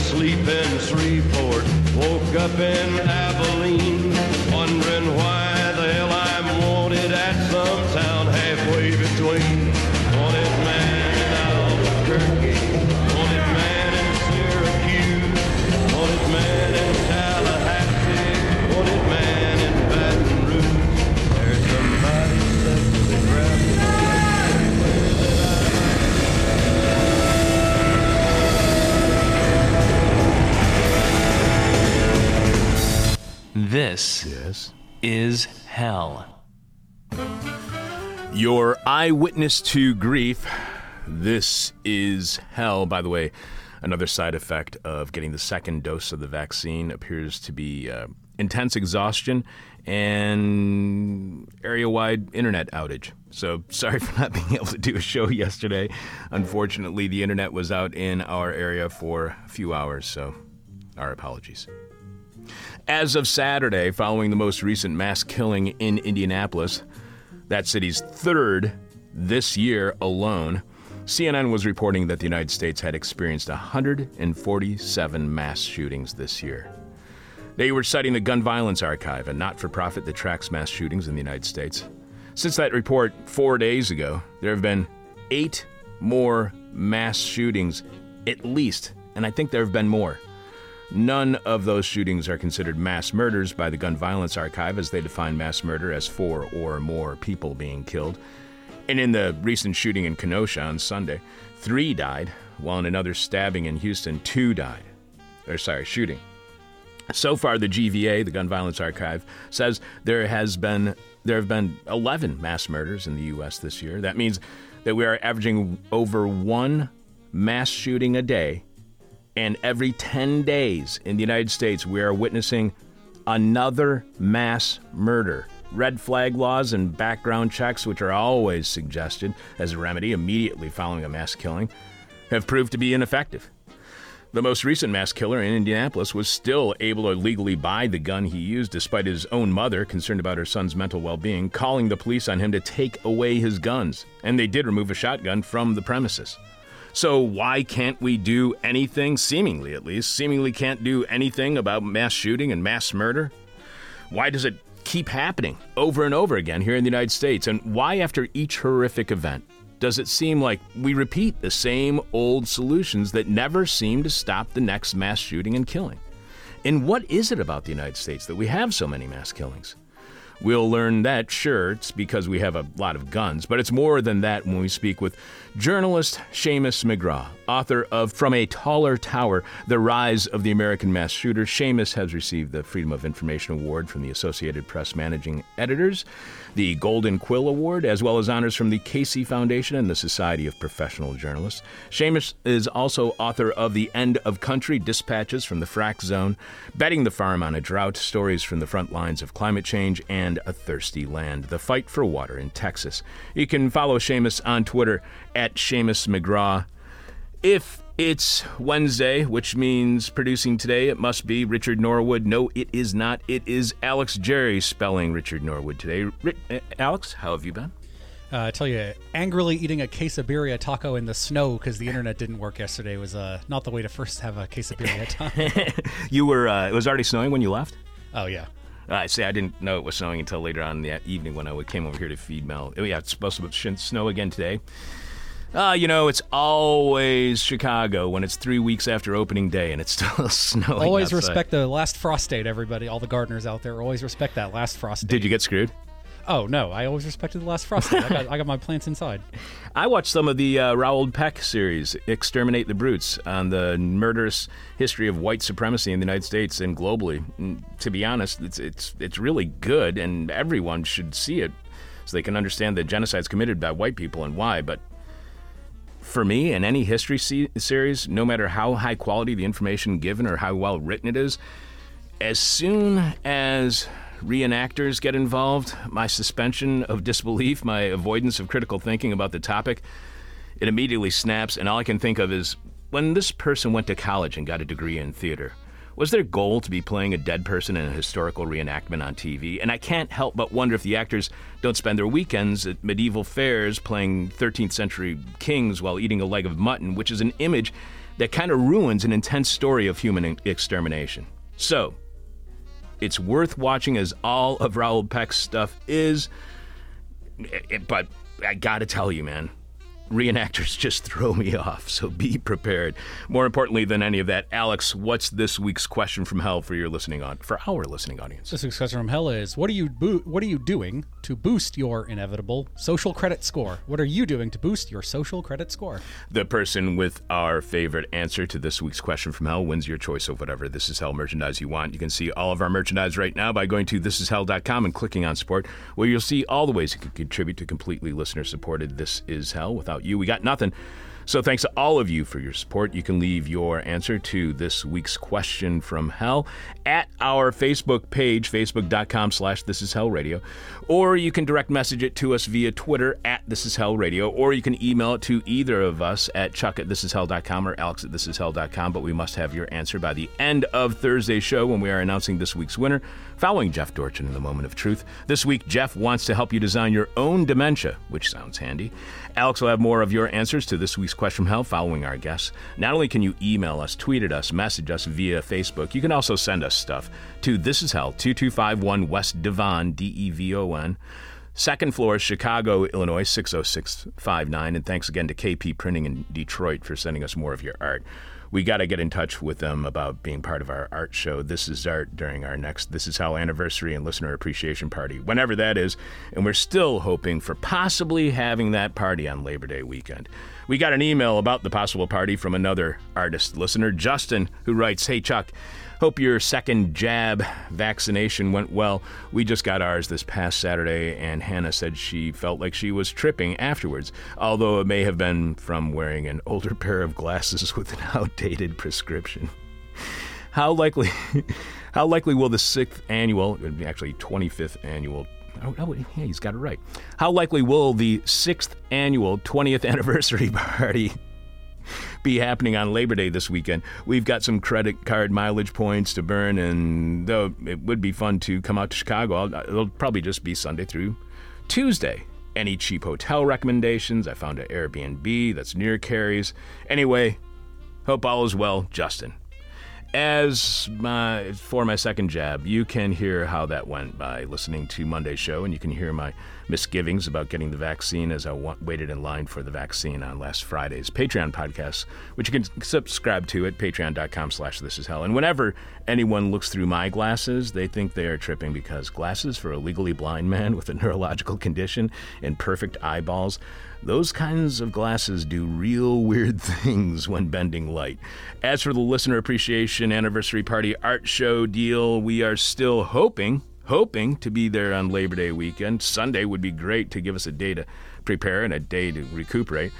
asleep in Shreveport. Woke up in Abilene, wondering why This Yes. is hell. Your eyewitness to grief. This is hell. By the way, another side effect of getting the second dose of the vaccine appears to be uh, intense exhaustion and area wide internet outage. So sorry for not being able to do a show yesterday. Unfortunately, the internet was out in our area for a few hours, so our apologies. As of Saturday, following the most recent mass killing in Indianapolis, that city's third this year alone, CNN was reporting that the United States had experienced 147 mass shootings this year. They were citing the Gun Violence Archive, a not for profit that tracks mass shootings in the United States. Since that report four days ago, there have been eight more mass shootings, at least, and I think there have been more. None of those shootings are considered mass murders by the Gun Violence Archive, as they define mass murder as four or more people being killed. And in the recent shooting in Kenosha on Sunday, three died, while in another stabbing in Houston, two died. Or, sorry, shooting. So far, the GVA, the Gun Violence Archive, says there has been there have been 11 mass murders in the U.S. this year. That means that we are averaging over one mass shooting a day, and every 10 days in the United States, we are witnessing another mass murder. Red flag laws and background checks, which are always suggested as a remedy immediately following a mass killing, have proved to be ineffective. The most recent mass killer in Indianapolis was still able to legally buy the gun he used despite his own mother, concerned about her son's mental well being, calling the police on him to take away his guns. And they did remove a shotgun from the premises. So, why can't we do anything, seemingly at least, seemingly can't do anything about mass shooting and mass murder? Why does it keep happening over and over again here in the United States? And why, after each horrific event, does it seem like we repeat the same old solutions that never seem to stop the next mass shooting and killing? And what is it about the United States that we have so many mass killings? We'll learn that, sure, it's because we have a lot of guns, but it's more than that when we speak with journalist Seamus McGraw, author of From a Taller Tower The Rise of the American Mass Shooter. Seamus has received the Freedom of Information Award from the Associated Press Managing Editors, the Golden Quill Award, as well as honors from the Casey Foundation and the Society of Professional Journalists. Seamus is also author of The End of Country Dispatches from the Frack Zone, Betting the Farm on a Drought, Stories from the Front Lines of Climate Change, and A Thirsty Land, The Fight for Water in Texas. You can follow Seamus on Twitter at Seamus McGraw. If it's Wednesday, which means producing today, it must be Richard Norwood. No, it is not. It is Alex Jerry spelling Richard Norwood today. Ri- uh, Alex, how have you been? Uh, I tell you, angrily eating a quesadilla taco in the snow because the internet didn't work yesterday was uh, not the way to first have a quesadilla taco. You were, uh, it was already snowing when you left? oh yeah, I say I didn't know it was snowing until later on in the evening when I came over here to feed Mel. Oh, yeah, it's supposed to snow again today. Uh, you know, it's always Chicago when it's three weeks after opening day and it's still snowing. always outside. respect the last frost date. Everybody, all the gardeners out there, always respect that last frost date. Did you get screwed? Oh no, I always respected the last frost date. I got, I got my plants inside. I watched some of the uh, Raoul Peck series, Exterminate the Brutes, on the murderous history of white supremacy in the United States and globally. And to be honest, it's, it's, it's really good, and everyone should see it so they can understand the genocides committed by white people and why. But for me, in any history se- series, no matter how high quality the information given or how well written it is, as soon as reenactors get involved, my suspension of disbelief, my avoidance of critical thinking about the topic, it immediately snaps, and all I can think of is when this person went to college and got a degree in theater. Was their goal to be playing a dead person in a historical reenactment on TV? And I can't help but wonder if the actors don't spend their weekends at medieval fairs playing 13th century kings while eating a leg of mutton, which is an image that kind of ruins an intense story of human extermination. So, it's worth watching as all of Raoul Peck's stuff is. Eh, eh, but I gotta tell you, man, reenactors just throw me off, so be prepared. More importantly than any of that, Alex, what's this week's question from hell for your listening on for our listening audience? This week's question from hell is: What are you bo- What are you doing to boost your inevitable social credit score? What are you doing to boost your social credit score? The person with our favorite answer to this week's question from hell wins your choice of whatever This Is Hell merchandise you want. You can see all of our merchandise right now by going to thisishell.com and clicking on support, where you'll see all the ways you can contribute to completely listener supported This Is Hell. Without you, we got nothing. So thanks to all of you for your support. You can leave your answer to this week's question from hell at our Facebook page, facebook.com slash this is hell radio, or you can direct message it to us via Twitter at this is hell radio, or you can email it to either of us at chuck at thisishell.com or alex at thisishell.com, but we must have your answer by the end of Thursday's show when we are announcing this week's winner, following Jeff Dorchin in the moment of truth. This week, Jeff wants to help you design your own dementia, which sounds handy. Alex will have more of your answers to this week's question from hell following our guests. Not only can you email us, tweet at us, message us via Facebook, you can also send us stuff to This Is Hell, 2251 West Devon, D E V O N. Second floor, Chicago, Illinois, 60659. And thanks again to KP Printing in Detroit for sending us more of your art. We got to get in touch with them about being part of our art show. This is art during our next This Is Hell anniversary and listener appreciation party, whenever that is. And we're still hoping for possibly having that party on Labor Day weekend. We got an email about the possible party from another artist listener, Justin, who writes Hey, Chuck. Hope your second jab vaccination went well. We just got ours this past Saturday, and Hannah said she felt like she was tripping afterwards, although it may have been from wearing an older pair of glasses with an outdated prescription. How likely, how likely will the sixth annual, actually 25th annual Oh, oh, yeah, he's got it right. How likely will the sixth annual 20th anniversary party be happening on Labor Day this weekend. We've got some credit card mileage points to burn, and though it would be fun to come out to Chicago, it'll probably just be Sunday through Tuesday. Any cheap hotel recommendations? I found an Airbnb that's near Carrie's. Anyway, hope all is well, Justin. As my for my second jab, you can hear how that went by listening to Monday's show, and you can hear my misgivings about getting the vaccine as I waited in line for the vaccine on last Friday's Patreon podcast, which you can subscribe to at patreon.com slash this is hell. And whenever anyone looks through my glasses, they think they are tripping because glasses for a legally blind man with a neurological condition and perfect eyeballs those kinds of glasses do real weird things when bending light. As for the listener appreciation anniversary party art show deal, we are still hoping hoping to be there on Labor Day weekend. Sunday would be great to give us a day to prepare and a day to recuperate.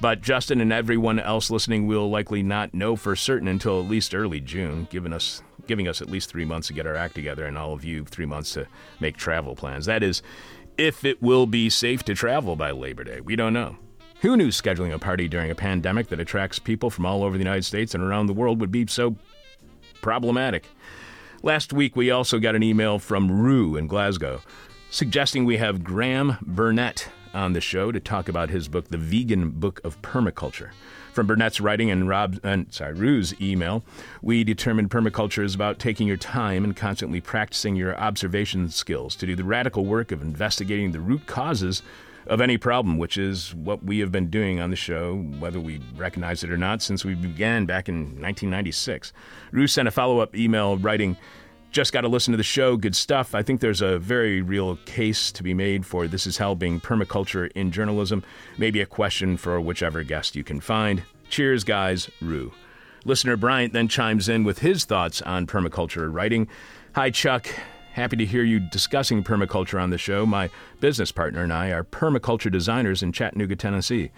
But Justin and everyone else listening will likely not know for certain until at least early June, giving us giving us at least three months to get our act together, and all of you three months to make travel plans. That is, if it will be safe to travel by Labor Day. We don't know. Who knew scheduling a party during a pandemic that attracts people from all over the United States and around the world would be so problematic? Last week, we also got an email from Rue in Glasgow suggesting we have Graham Burnett on the show to talk about his book, The Vegan Book of Permaculture. From Burnett's writing and Rob, uh, sorry, Rue's email, we determined permaculture is about taking your time and constantly practicing your observation skills to do the radical work of investigating the root causes of any problem, which is what we have been doing on the show, whether we recognize it or not, since we began back in 1996. Rue sent a follow up email writing, just got to listen to the show. Good stuff. I think there's a very real case to be made for this is hell being permaculture in journalism. Maybe a question for whichever guest you can find. Cheers, guys. Rue. Listener Bryant then chimes in with his thoughts on permaculture, writing Hi, Chuck. Happy to hear you discussing permaculture on the show. My business partner and I are permaculture designers in Chattanooga, Tennessee.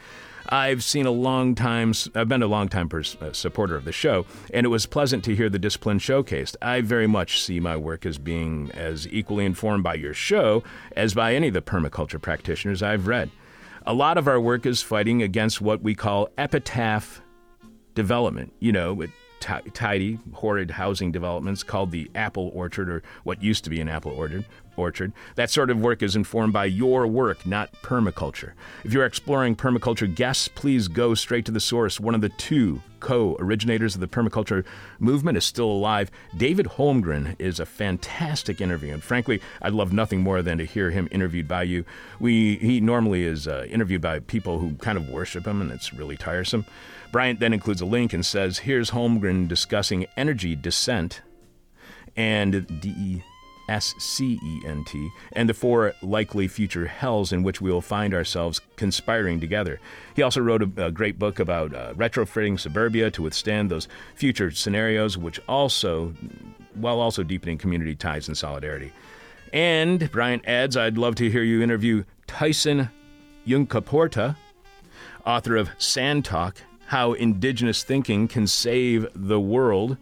I've seen a long time, I've been a long time pers- uh, supporter of the show, and it was pleasant to hear the discipline showcased. I very much see my work as being as equally informed by your show as by any of the permaculture practitioners I've read. A lot of our work is fighting against what we call epitaph development. You know, t- tidy, horrid housing developments called the Apple Orchard, or what used to be an apple orchard. Orchard. That sort of work is informed by your work, not permaculture. If you're exploring permaculture guests, please go straight to the source. One of the two co originators of the permaculture movement is still alive. David Holmgren is a fantastic interview, and frankly, I'd love nothing more than to hear him interviewed by you. We, he normally is uh, interviewed by people who kind of worship him, and it's really tiresome. Bryant then includes a link and says, Here's Holmgren discussing energy descent and DE. S C E N T, and the four likely future hells in which we will find ourselves conspiring together. He also wrote a, a great book about uh, retrofitting suburbia to withstand those future scenarios, which also, while also deepening community ties and solidarity. And Bryant adds, I'd love to hear you interview Tyson Yunkaporta, author of Sand Talk How Indigenous Thinking Can Save the World.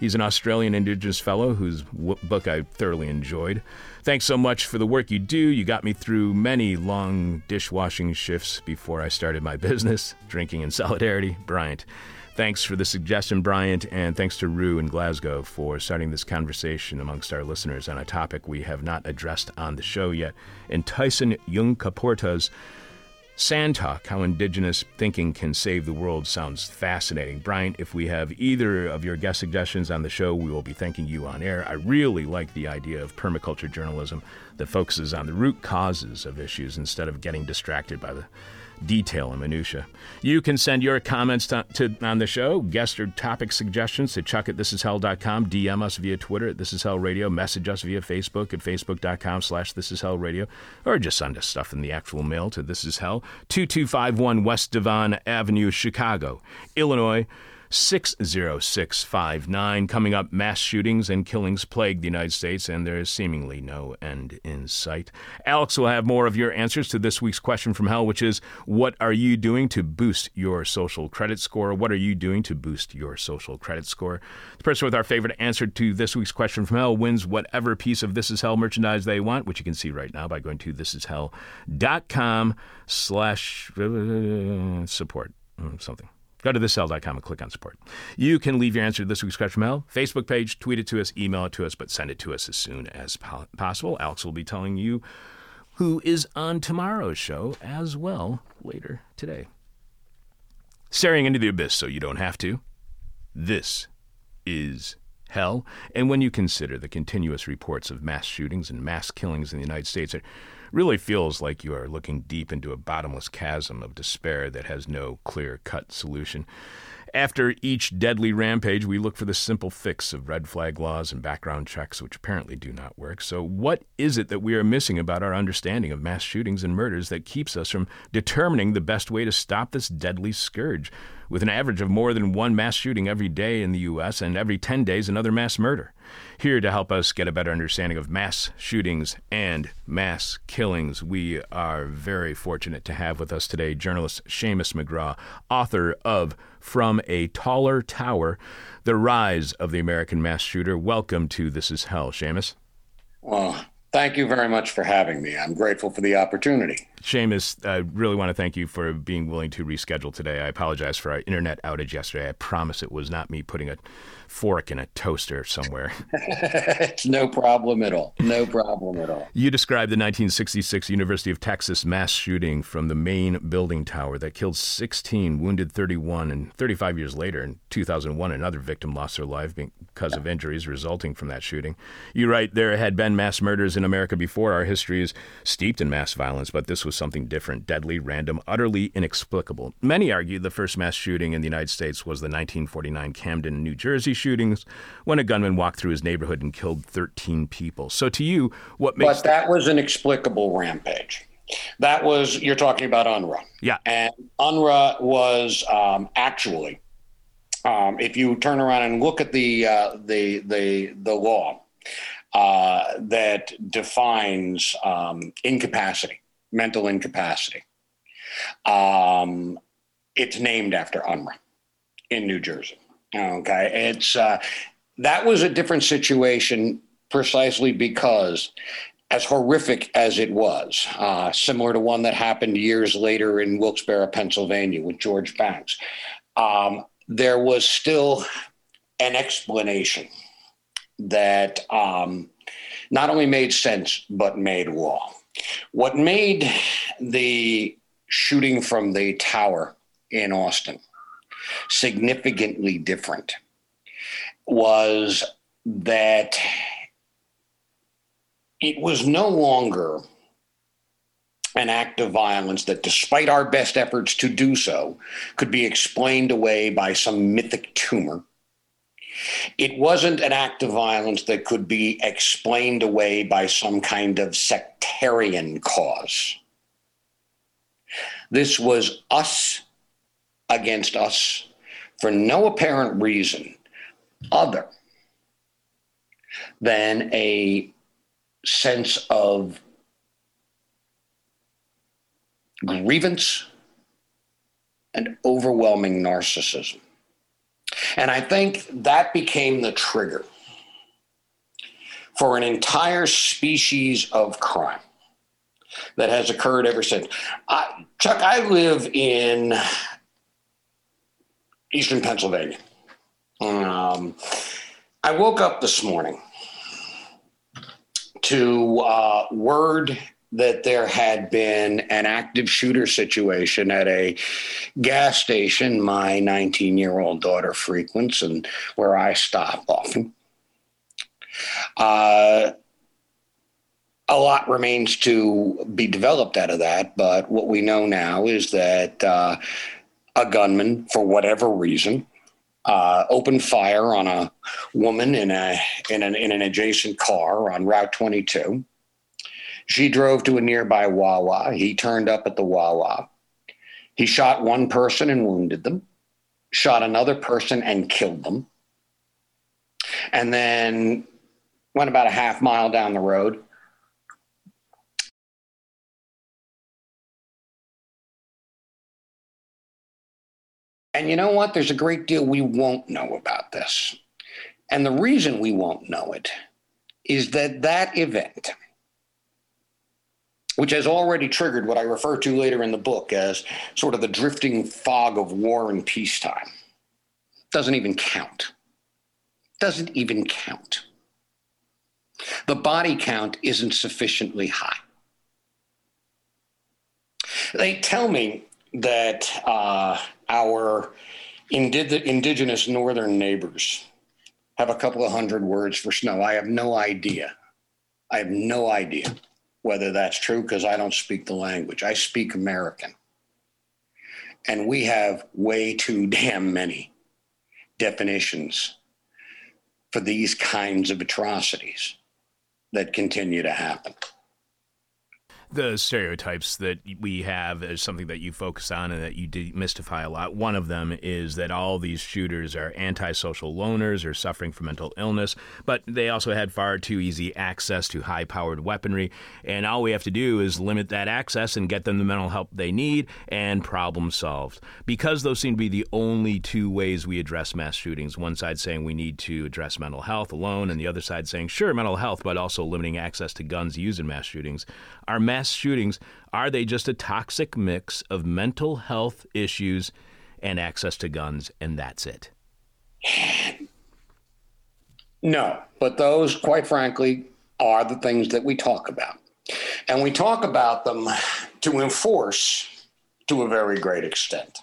He's an Australian Indigenous fellow whose book I thoroughly enjoyed. Thanks so much for the work you do. You got me through many long dishwashing shifts before I started my business, Drinking in Solidarity. Bryant. Thanks for the suggestion, Bryant, and thanks to Rue in Glasgow for starting this conversation amongst our listeners on a topic we have not addressed on the show yet. And Tyson Yunkaporta's Sand Talk, How Indigenous Thinking Can Save the World, sounds fascinating. Bryant, if we have either of your guest suggestions on the show, we will be thanking you on air. I really like the idea of permaculture journalism that focuses on the root causes of issues instead of getting distracted by the detail and minutia. You can send your comments to, to, on the show, guest or topic suggestions to chuck at thisishell.com, DM us via Twitter at This Is Hell Radio, message us via Facebook at facebook.com slash This Is Hell Radio, or just send us stuff in the actual mail to This Is Hell, 2251 West Devon Avenue, Chicago, Illinois, 60659. Coming up, mass shootings and killings plague the United States, and there is seemingly no end in sight. Alex will have more of your answers to this week's question from hell, which is What are you doing to boost your social credit score? What are you doing to boost your social credit score? The person with our favorite answer to this week's question from hell wins whatever piece of This Is Hell merchandise they want, which you can see right now by going to thisishell.com slash uh, support, something. Go to thisishell.com and click on support. You can leave your answer to this week's question hell, Facebook page, tweet it to us, email it to us, but send it to us as soon as po- possible. Alex will be telling you who is on tomorrow's show as well later today. Staring into the abyss so you don't have to. This is hell. And when you consider the continuous reports of mass shootings and mass killings in the United States, really feels like you are looking deep into a bottomless chasm of despair that has no clear cut solution. After each deadly rampage, we look for the simple fix of red flag laws and background checks, which apparently do not work. So, what is it that we are missing about our understanding of mass shootings and murders that keeps us from determining the best way to stop this deadly scourge? With an average of more than one mass shooting every day in the U.S., and every 10 days, another mass murder. Here to help us get a better understanding of mass shootings and mass killings, we are very fortunate to have with us today journalist Seamus McGraw, author of From a Taller Tower The Rise of the American Mass Shooter. Welcome to This Is Hell, Seamus. Well, thank you very much for having me. I'm grateful for the opportunity. Seamus, I really want to thank you for being willing to reschedule today. I apologize for our internet outage yesterday. I promise it was not me putting a fork in a toaster somewhere. it's no problem at all. No problem at all. You described the 1966 University of Texas mass shooting from the main building tower that killed 16, wounded 31, and 35 years later, in 2001, another victim lost their life because of injuries resulting from that shooting. You write, there had been mass murders in America before. Our history is steeped in mass violence, but this was something different, deadly, random, utterly inexplicable. Many argue the first mass shooting in the United States was the 1949 Camden, New Jersey shootings when a gunman walked through his neighborhood and killed 13 people. So, to you, what makes. But that was an explicable rampage. That was, you're talking about Unruh. Yeah. And Unruh was um, actually, um, if you turn around and look at the, uh, the, the, the law uh, that defines um, incapacity, mental incapacity, um, it's named after Unruh in New Jersey. Okay, it's uh, that was a different situation precisely because, as horrific as it was, uh, similar to one that happened years later in Wilkes-Barre, Pennsylvania, with George Banks, um, there was still an explanation that um, not only made sense but made law. What made the shooting from the tower in Austin significantly different was that it was no longer an act of violence that, despite our best efforts to do so, could be explained away by some mythic tumor. It wasn't an act of violence that could be explained away by some kind of sectarian cause. This was us against us for no apparent reason other than a sense of grievance and overwhelming narcissism. And I think that became the trigger for an entire species of crime that has occurred ever since. I, Chuck, I live in eastern Pennsylvania. Um, I woke up this morning to uh, word that there had been an active shooter situation at a gas station my 19 year old daughter frequents and where I stop often. Uh, a lot remains to be developed out of that, but what we know now is that uh, a gunman, for whatever reason, uh, opened fire on a woman in a in an, in an adjacent car on Route 22. She drove to a nearby Wawa. He turned up at the Wawa. He shot one person and wounded them, shot another person and killed them, and then went about a half mile down the road. And you know what? There's a great deal we won't know about this. And the reason we won't know it is that that event, which has already triggered what I refer to later in the book as sort of the drifting fog of war and peacetime, doesn't even count. Doesn't even count. The body count isn't sufficiently high. They tell me that uh, our indi- indigenous northern neighbors have a couple of hundred words for snow. I have no idea. I have no idea whether that's true because I don't speak the language. I speak American. And we have way too damn many definitions for these kinds of atrocities that continue to happen the stereotypes that we have is something that you focus on and that you demystify a lot. One of them is that all these shooters are antisocial loners or suffering from mental illness, but they also had far too easy access to high powered weaponry. And all we have to do is limit that access and get them the mental help they need, and problem solved. Because those seem to be the only two ways we address mass shootings one side saying we need to address mental health alone, and the other side saying, sure, mental health, but also limiting access to guns used in mass shootings. Our mass mass shootings, are they just a toxic mix of mental health issues and access to guns, and that's it? No, but those, quite frankly, are the things that we talk about. And we talk about them to enforce to a very great extent.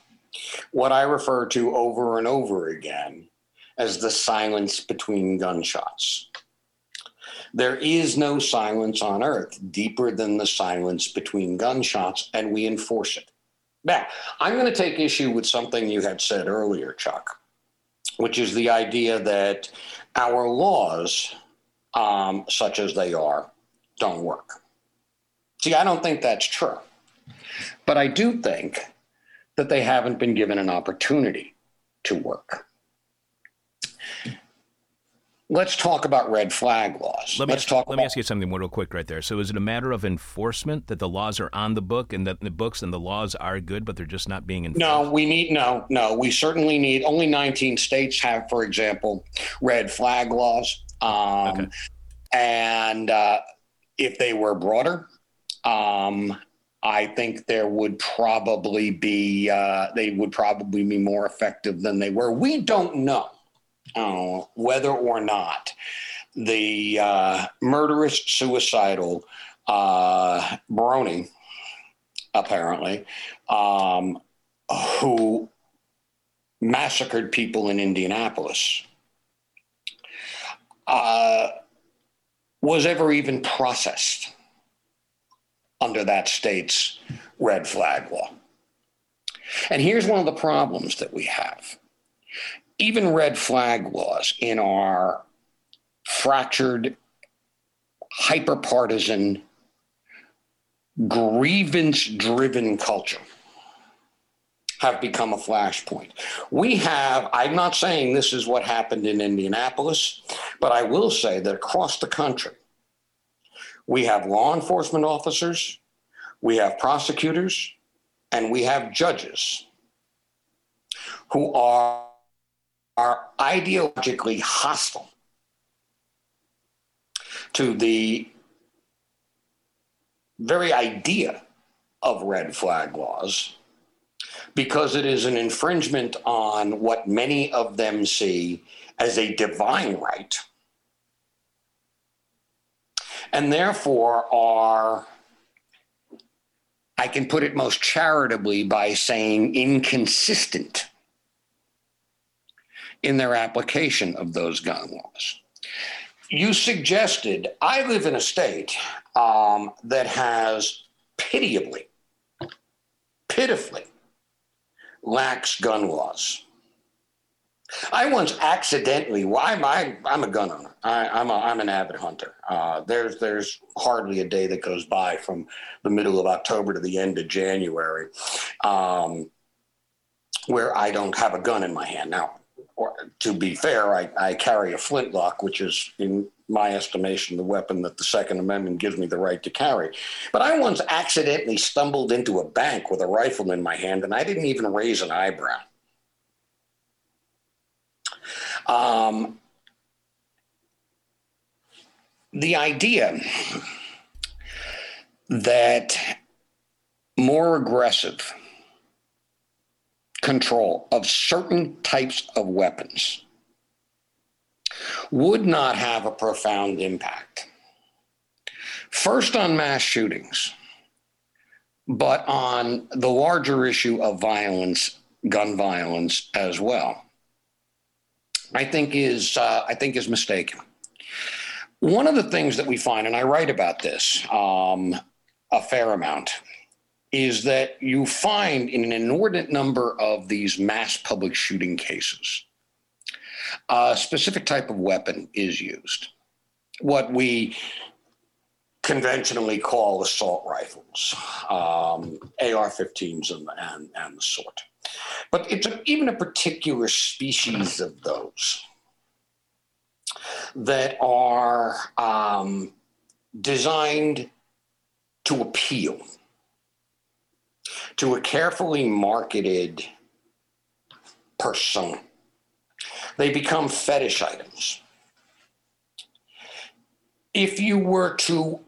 What I refer to over and over again as the silence between gunshots. There is no silence on earth deeper than the silence between gunshots, and we enforce it. Now, I'm going to take issue with something you had said earlier, Chuck, which is the idea that our laws, um, such as they are, don't work. See, I don't think that's true. But I do think that they haven't been given an opportunity to work let's talk about red flag laws. Let me, let's ask, talk. Let about, me ask you something real quick right there. So, is it a matter of enforcement that the laws are on the book and that the books and the laws are good, but they're just not being enforced? No, we need no, no. We certainly need. Only 19 states have, for example, red flag laws. Um, okay. And uh, if they were broader, um, I think there would probably be uh, they would probably be more effective than they were. We don't know uh, whether or not the uh, murderous, suicidal uh, apparently, um, who massacred people in Indianapolis, uh, was ever even processed under that state's red flag law. And here's one of the problems that we have. Even red flag laws in our fractured, hyper partisan, grievance driven culture have become a flashpoint. We have, I'm not saying this is what happened in Indianapolis, but I will say that across the country, we have law enforcement officers, we have prosecutors, and we have judges who are, are ideologically hostile to the very idea of red flag laws because it is an infringement on what many of them see as a divine right and therefore are I can put it most charitably by saying inconsistent in their application of those gun laws. You suggested I live in a state um, that has pitiably, pitifully lax gun laws. I once accidentally, well, I'm, I, am a gun owner. I, am a, I'm an avid hunter. Uh, there's, there's hardly a day that goes by from the middle of October to the end of January um, where I don't have a gun in my hand. Now, to be fair, I, I carry a flintlock, which is, in my estimation, the weapon that the Second Amendment gives me the right to carry. But I once accidentally stumbled into a bank with a rifle in my hand, and I didn't even raise an eyebrow. Um, the idea that more aggressive control of certain types of weapons would not have a profound impact. First, on mass shootings, but on the larger issue of violence, gun violence as well. I think is uh, I think is mistaken. One of the things that we find, and I write about this um, a fair amount, is that you find in an inordinate number of these mass public shooting cases, a specific type of weapon is used. What we conventionally call assault rifles, um, AR 15s, and, and, and the sort. But it's a, even a particular species of those that are um, designed to appeal to a carefully marketed person. They become fetish items. If you were to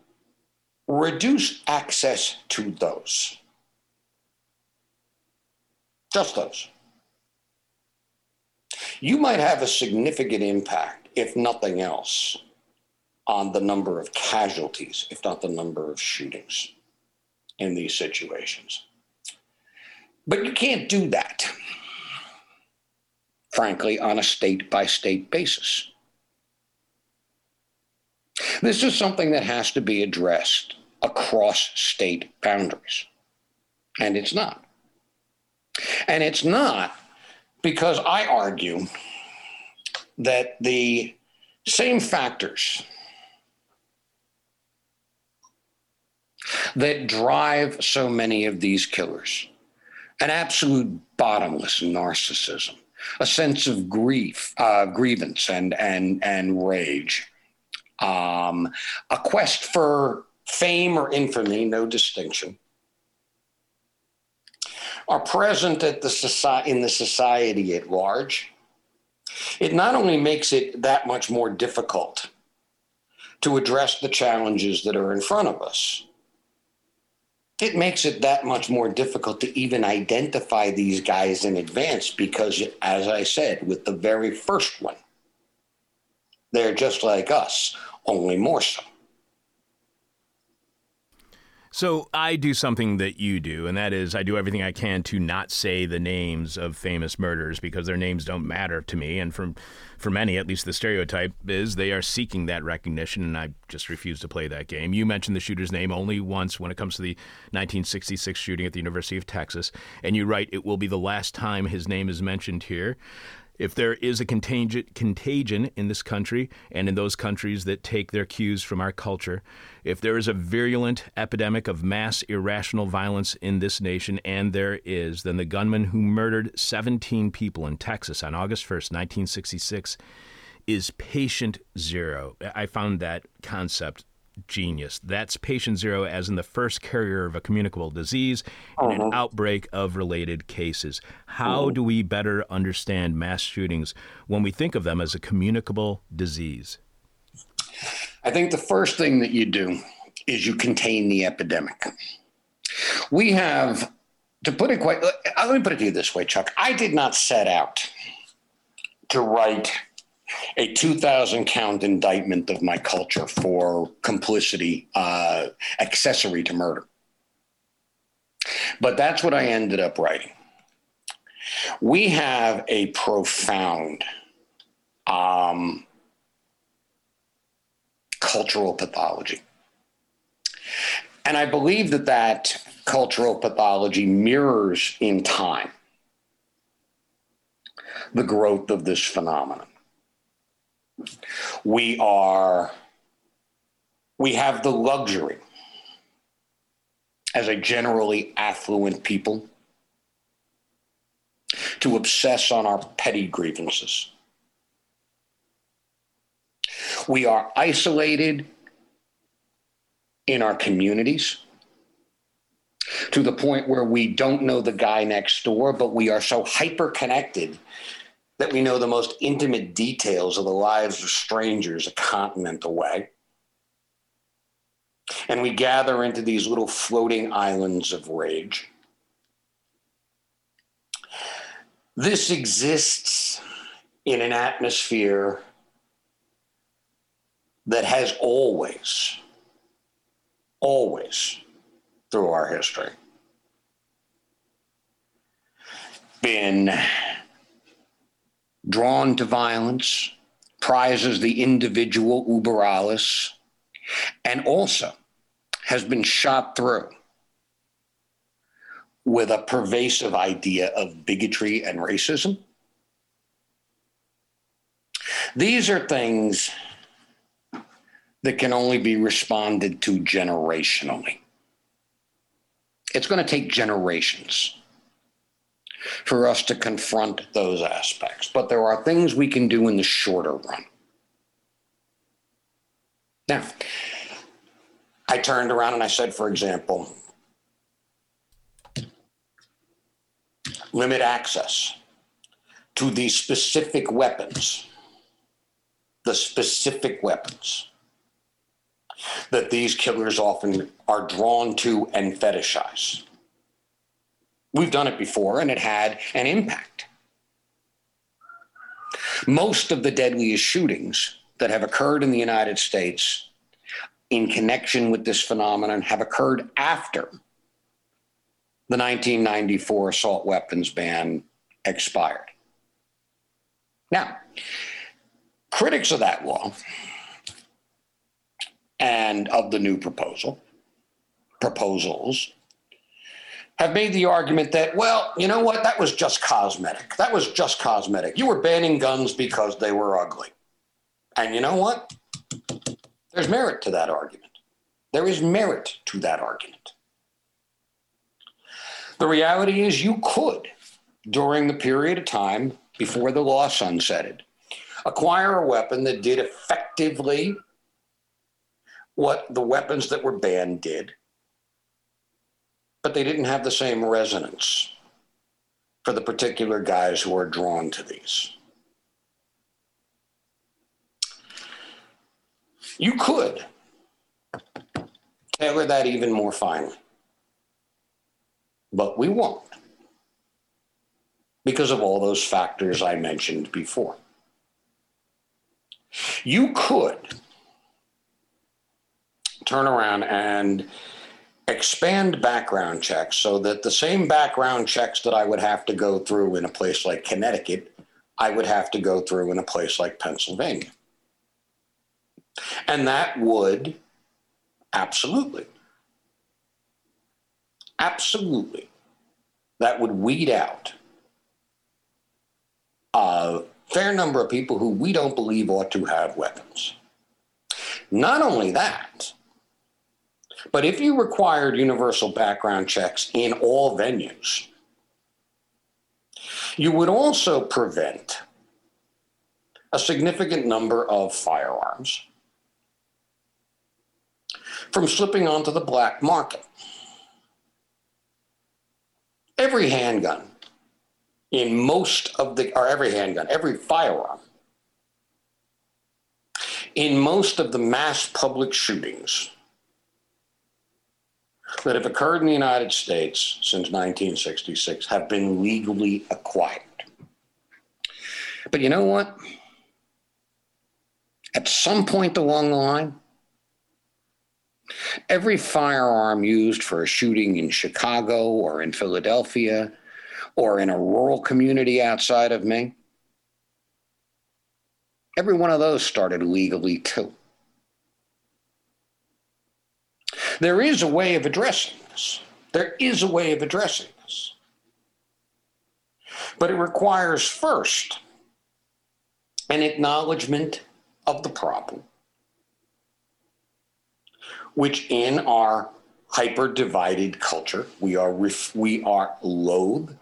reduce access to those, just those. You might have a significant impact, if nothing else, on the number of casualties, if not the number of shootings in these situations. But you can't do that, frankly, on a state by state basis. This is something that has to be addressed across state boundaries, and it's not. And it's not because I argue that the same factors that drive so many of these killers an absolute bottomless narcissism, a sense of grief, uh, grievance, and, and, and rage, um, a quest for fame or infamy, no distinction. Are present at the society, in the society at large, it not only makes it that much more difficult to address the challenges that are in front of us, it makes it that much more difficult to even identify these guys in advance because, as I said, with the very first one, they're just like us, only more so. So I do something that you do, and that is I do everything I can to not say the names of famous murderers because their names don't matter to me. And from for many, at least the stereotype is they are seeking that recognition, and I just refuse to play that game. You mentioned the shooter's name only once when it comes to the 1966 shooting at the University of Texas, and you write it will be the last time his name is mentioned here if there is a contagion, in this country and in those countries that take their cues from our culture, if there is a virulent epidemic of mass irrational violence in this nation, and there is, then the gunman who murdered 17 people in Texas on August 1st, 1966, is patient zero. I found that concept genius. That's patient zero, as in the first carrier of a communicable disease and an uh-huh. outbreak of related cases. How mm-hmm. do we better understand mass shootings when we think of them as a communicable disease? I think the first thing that you do is you contain the epidemic. We have, to put it quite, let me put it to you this way, Chuck. I did not set out to write a 2,000 count indictment of my culture for complicity, uh, accessory to murder. But that's what I ended up writing. We have a profound um, cultural pathology. And I believe that that cultural pathology mirrors in time the growth of this phenomenon. We are, we have the luxury as a generally affluent people to obsess on our petty grievances. We are isolated in our communities to the point where we don't know the guy next door, but we are so hyper connected that we know the most intimate details of the lives of strangers a continent away. And we gather into these little floating islands of rage. This exists in an atmosphere that has always, always through our history been drawn to violence, prizes the individual uber alles, and also has been shot through with a pervasive idea of bigotry and racism. These are things that can only be responded to generationally. It's going to take generations for us to confront those aspects. But there are things we can do in the shorter run. Now, I turned around and I said, for example, limit access to these specific weapons, the specific weapons that these killers often are drawn to and fetishize. We've done it before and it had an impact. Most of the deadliest shootings that have occurred in the United States in connection with this phenomenon have occurred after the 1994 assault weapons ban expired. Now, critics of that law and of the new proposal, proposals, have made the argument that, well, you know what, that was just cosmetic. That was just cosmetic. You were banning guns because they were ugly. And you know what? There's merit to that argument. There is merit to that argument. The reality is, you could, during the period of time before the law sunsetted, acquire a weapon that did effectively what the weapons that were banned did but they didn't have the same resonance for the particular guys who are drawn to these. You could tailor that even more finely, but we won't because of all those factors I mentioned before. You could turn around and expand background checks so that the same background checks that I would have to go through in a place like Connecticut, I would have to go through in a place like Pennsylvania. And that would absolutely, absolutely, that would weed out a fair number of people who we don't believe ought to have weapons. Not only that, but if you required universal background checks in all venues, you would also prevent a significant number of firearms from slipping onto the black market. Every handgun in most of the, or every handgun, every firearm in most of the mass public shootings that have occurred in the United States since 1966 have been legally acquired. But you know what? At some point along the line, every firearm used for a shooting in Chicago or in Philadelphia or in a rural community outside of me, every one of those started legally too. There is a way of addressing this. There is a way of addressing this. But it requires first an acknowledgement of the problem, which in our hyper divided culture we are ref- we are loath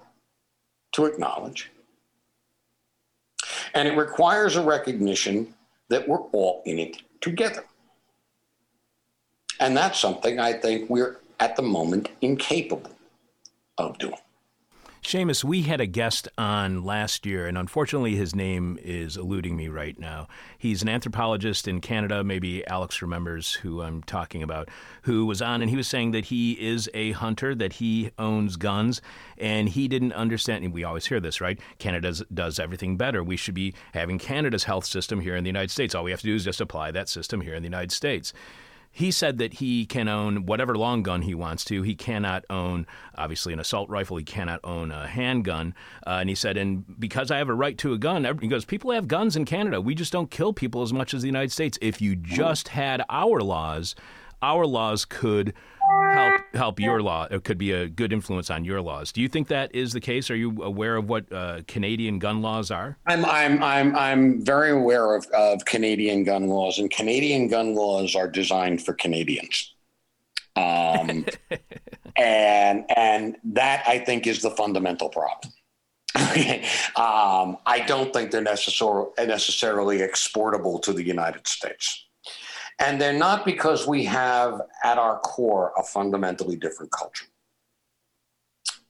to acknowledge. And it requires a recognition that we're all in it together. And that's something I think we're at the moment incapable of doing. Seamus, we had a guest on last year, and unfortunately his name is eluding me right now. He's an anthropologist in Canada. Maybe Alex remembers who I'm talking about, who was on, and he was saying that he is a hunter, that he owns guns, and he didn't understand. And we always hear this, right? Canada does everything better. We should be having Canada's health system here in the United States. All we have to do is just apply that system here in the United States he said that he can own whatever long gun he wants to. He cannot own, obviously, an assault rifle. He cannot own a handgun. Uh, and he said, and because I have a right to a gun, he goes, people have guns in Canada. We just don't kill people as much as the United States. If you just had our laws, our laws could help help your law. It could be a good influence on your laws. Do you think that is the case? Are you aware of what uh, Canadian gun laws are? I'm I'm I'm I'm very aware of, of Canadian gun laws, and Canadian gun laws are designed for Canadians. Um, and and that I think is the fundamental problem. Um, I don't think they're necessar- necessarily exportable to the United States. And they're not because we have at our core a fundamentally different culture.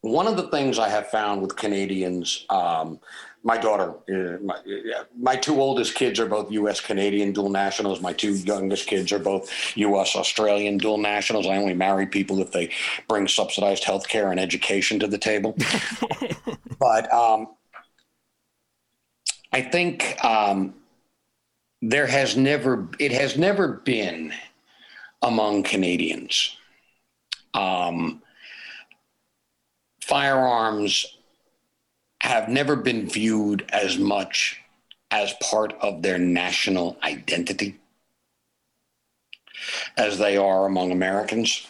One of the things I have found with Canadians, um, my daughter, uh, my, uh, my, two oldest kids are both U.S. Canadian dual nationals. My two youngest kids are both U.S. Australian dual nationals. I only marry people if they bring subsidized health care and education to the table. but um, I think um, there has never it has never been among Canadians um, firearms have never been viewed as much as part of their national identity as they are among Americans.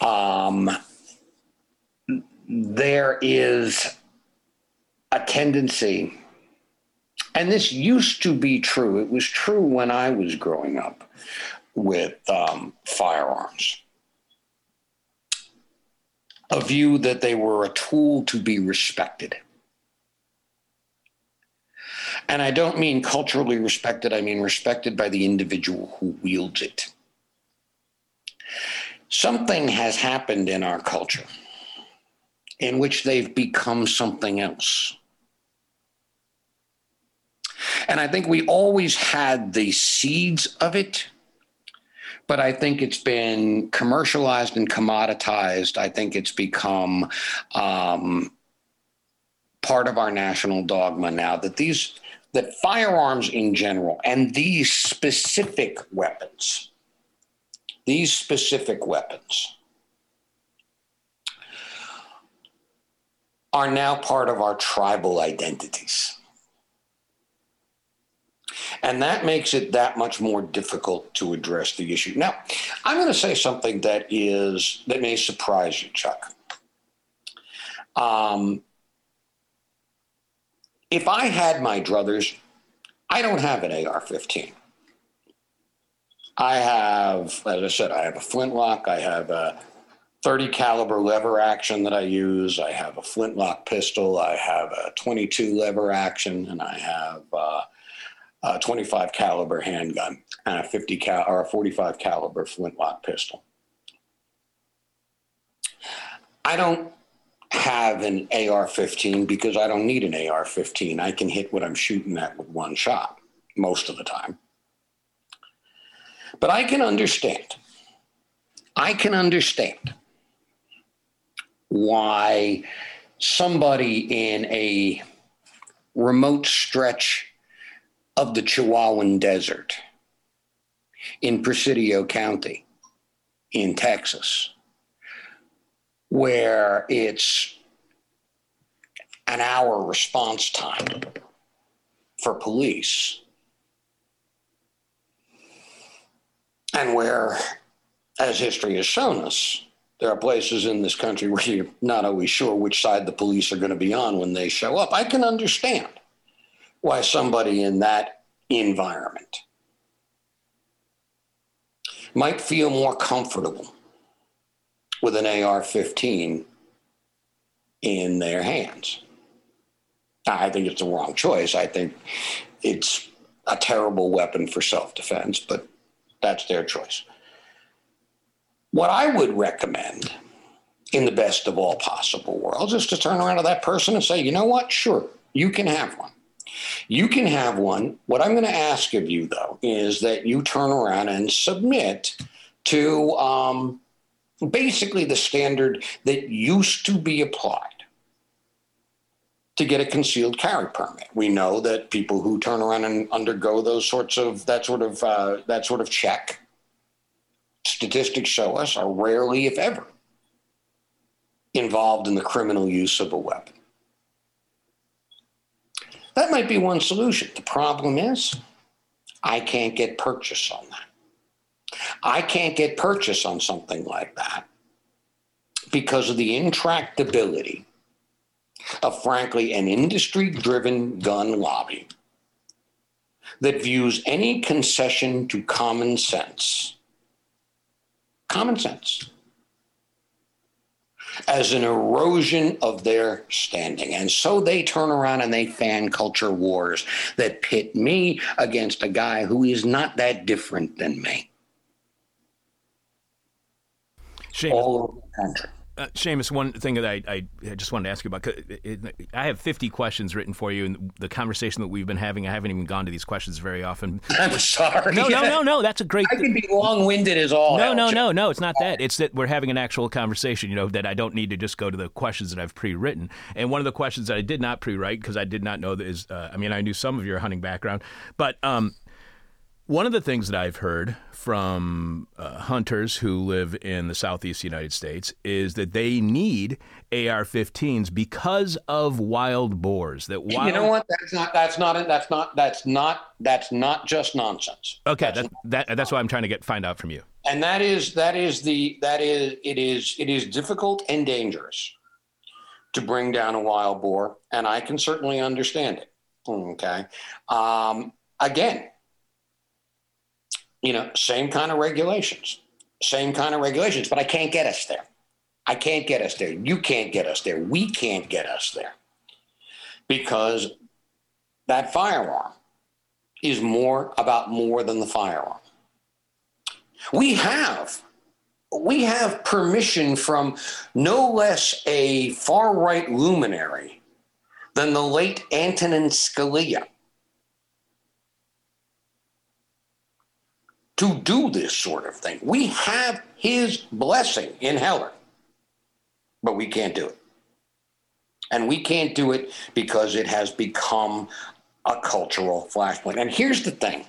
Um, there is a tendency and this used to be true. It was true when I was growing up with um, firearms. A view that they were a tool to be respected. And I don't mean culturally respected, I mean respected by the individual who wields it. Something has happened in our culture in which they've become something else. And I think we always had the seeds of it, but I think it's been commercialized and commoditized. I think it's become um, part of our national dogma now that these that firearms in general and these specific weapons, these specific weapons, are now part of our tribal identities. And that makes it that much more difficult to address the issue. Now, I'm going to say something that is that may surprise you, Chuck. Um, if I had my druthers, I don't have an AR-15. I have, as I said, I have a flintlock. I have a 30 caliber lever action that I use. I have a flintlock pistol. I have a 22 lever action, and I have uh, a 25 caliber handgun and a 50 cal or a 45 caliber flintlock pistol. I don't have an AR-15 because I don't need an AR-15. I can hit what I'm shooting at with one shot most of the time. But I can understand. I can understand why somebody in a remote stretch of the Chihuahuan Desert in Presidio County in Texas, where it's an hour response time for police, and where, as history has shown us, there are places in this country where you're not always sure which side the police are going to be on when they show up. I can understand why somebody in that environment might feel more comfortable with an AR 15 in their hands. I think it's the wrong choice. I think it's a terrible weapon for self defense, but that's their choice. What I would recommend in the best of all possible worlds is to turn around to that person and say, you know what? Sure, you can have one. You can have one. What I'm going to ask of you, though, is that you turn around and submit to um, basically the standard that used to be applied to get a concealed carry permit. We know that people who turn around and undergo those sorts of that sort of uh, that sort of check, statistics show us, are rarely, if ever, involved in the criminal use of a weapon. That might be one solution. The problem is, I can't get purchase on that. I can't get purchase on something like that because of the intractability of, frankly, an industry driven gun lobby that views any concession to common sense, common sense, as an erosion of their standing. And so they turn around and they fan culture wars that pit me against a guy who is not that different than me. Seamus, All over the country. Uh, Seamus, one thing that I, I, I just wanted to ask you about, it, it, I have 50 questions written for you, and the conversation that we've been having, I haven't even gone to these questions very often. I'm sorry. No, no, no, no, that's a great I can be long winded as all. No, no, no, no. It's not that. It's that we're having an actual conversation. You know that I don't need to just go to the questions that I've pre-written. And one of the questions that I did not pre-write because I did not know that is. Uh, I mean, I knew some of your hunting background, but um, one of the things that I've heard from uh, hunters who live in the southeast United States is that they need AR-15s because of wild boars. That wild. You know what? That's not. That's not. That's not. That's not. That's not just nonsense. Okay, that, that, that's why I'm trying to get find out from you. and that is that is the that is it is it is difficult and dangerous to bring down a wild boar and i can certainly understand it okay um, again you know same kind of regulations same kind of regulations but i can't get us there. I can't get us there. You can't get us there. We can't get us there. Because that firearm is more about more than the firearm. We have we have permission from no less a far right luminary than the late Antonin Scalia to do this sort of thing. We have his blessing in Heller, but we can't do it. And we can't do it because it has become a cultural flashpoint. And here's the thing,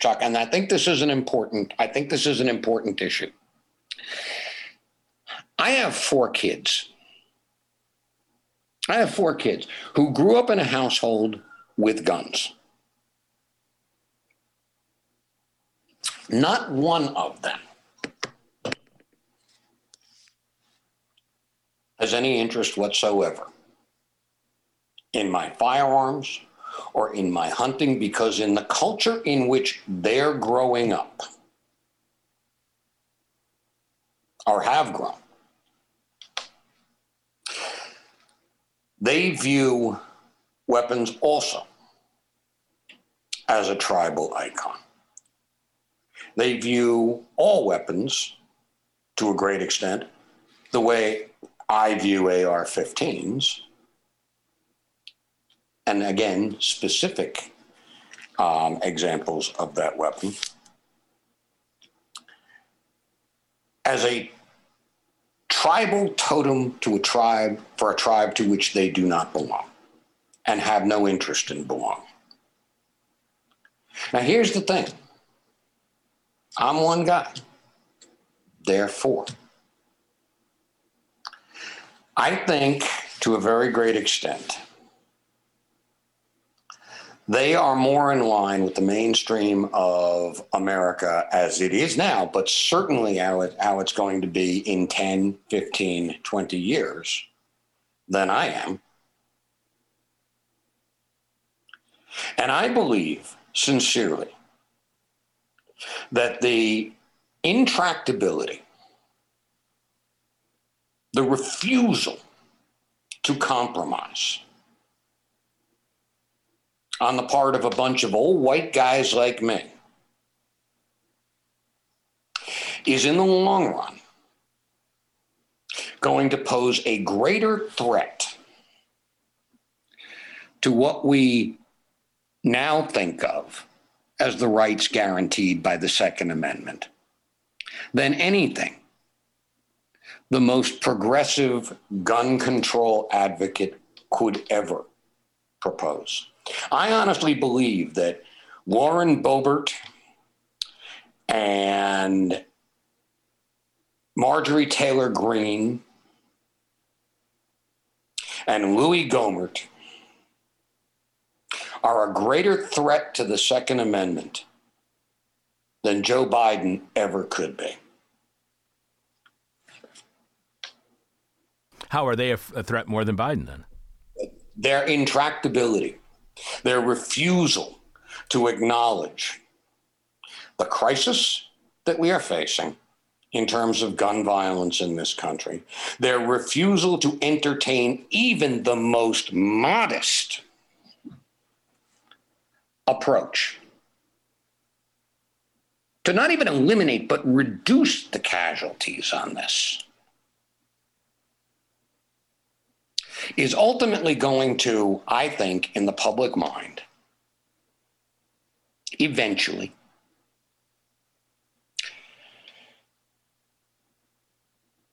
Chuck, and I think this is an important, I think this is an important issue. I have four kids. I have four kids who grew up in a household with guns. Not one of them has any interest whatsoever in my firearms or in my hunting because, in the culture in which they're growing up or have grown, they view weapons also as a tribal icon. They view all weapons to a great extent the way I view AR 15s. And again, specific um, examples of that weapon as a tribal totem to a tribe for a tribe to which they do not belong and have no interest in belonging. Now, here's the thing I'm one guy, therefore. I think to a very great extent, they are more in line with the mainstream of America as it is now, but certainly how, it, how it's going to be in 10, 15, 20 years than I am. And I believe sincerely that the intractability, the refusal to compromise on the part of a bunch of old white guys like me is in the long run going to pose a greater threat to what we now think of as the rights guaranteed by the Second Amendment than anything the most progressive gun control advocate could ever propose. I honestly believe that Lauren Boebert and Marjorie Taylor Greene and Louis Gohmert are a greater threat to the Second Amendment than Joe Biden ever could be. How are they a, a threat more than Biden then? Their intractability, their refusal to acknowledge the crisis that we are facing in terms of gun violence in this country, their refusal to entertain even the most modest approach. To not even eliminate, but reduce the casualties on this is ultimately going to, I think, in the public mind, eventually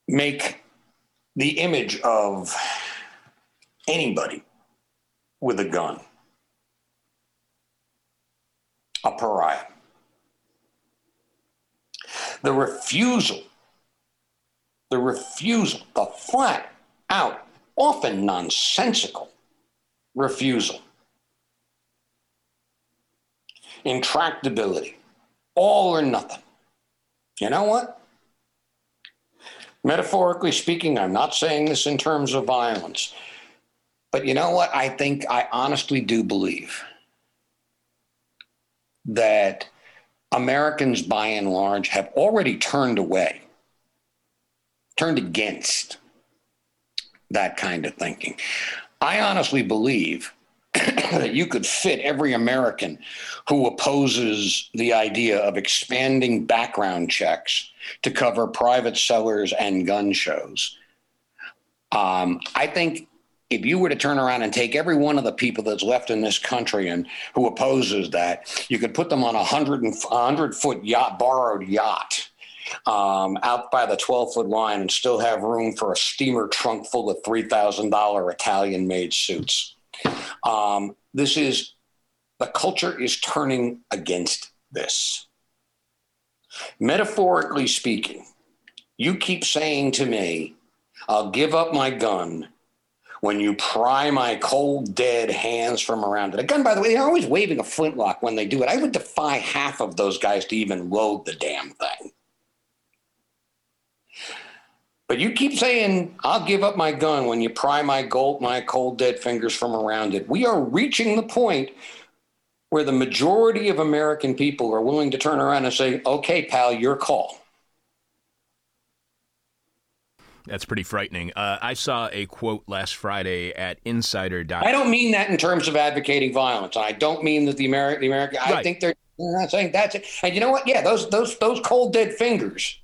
make the image of anybody with a gun a pariah. The refusal, the refusal, the flat out, often nonsensical refusal, intractability, all or nothing. You know what? Metaphorically speaking, I'm not saying this in terms of violence, but you know what? I think I honestly do believe that Americans, by and large, have already turned away, turned against that kind of thinking. I honestly believe that you could fit every American who opposes the idea of expanding background checks to cover private sellers and gun shows. Um, I think if you were to turn around and take every one of the people that's left in this country and who opposes that, you could put them on a hundred and hundred foot yacht, borrowed yacht, um, out by the twelve foot line, and still have room for a steamer trunk full of three thousand dollar Italian made suits. Um, this is the culture is turning against this. Metaphorically speaking, you keep saying to me, I'll give up my gun when you pry my cold, dead hands from around it. A gun, by the way, they're always waving a flintlock when they do it. I would defy half of those guys to even load the damn thing. But you keep saying, I'll give up my gun when you pry my gold, my cold, dead fingers from around it. We are reaching the point where the majority of American people are willing to turn around and say, okay, pal, your call. That's pretty frightening. Uh, I saw a quote last Friday at Insider. I don't mean that in terms of advocating violence. I don't mean that the American, the American. I think they're, they're not saying that's it. And you know what? Yeah, those those those cold dead fingers.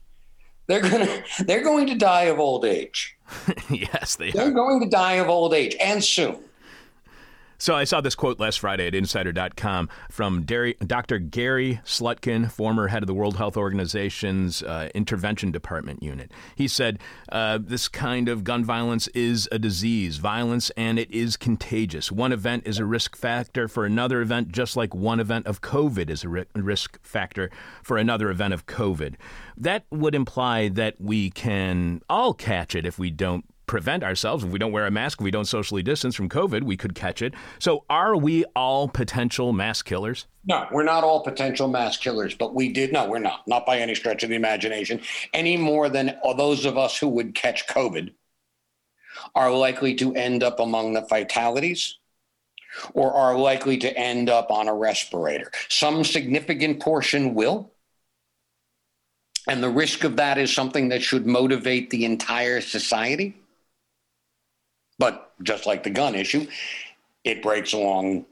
They're gonna they're going to die of old age. yes, they they're are. going to die of old age and soon. So I saw this quote last Friday at Insider.com from Dr. Gary Slutkin, former head of the World Health Organization's uh, Intervention Department unit. He said, uh, This kind of gun violence is a disease, violence, and it is contagious. One event is a risk factor for another event, just like one event of COVID is a ri- risk factor for another event of COVID. That would imply that we can all catch it if we don't prevent ourselves. If we don't wear a mask, if we don't socially distance from COVID, we could catch it. So, are we all potential mass killers? No, we're not all potential mass killers, but we did. No, we're not. Not by any stretch of the imagination, any more than those of us who would catch COVID are likely to end up among the fatalities or are likely to end up on a respirator. Some significant portion will. And the risk of that is something that should motivate the entire society. But just like the gun issue, it breaks along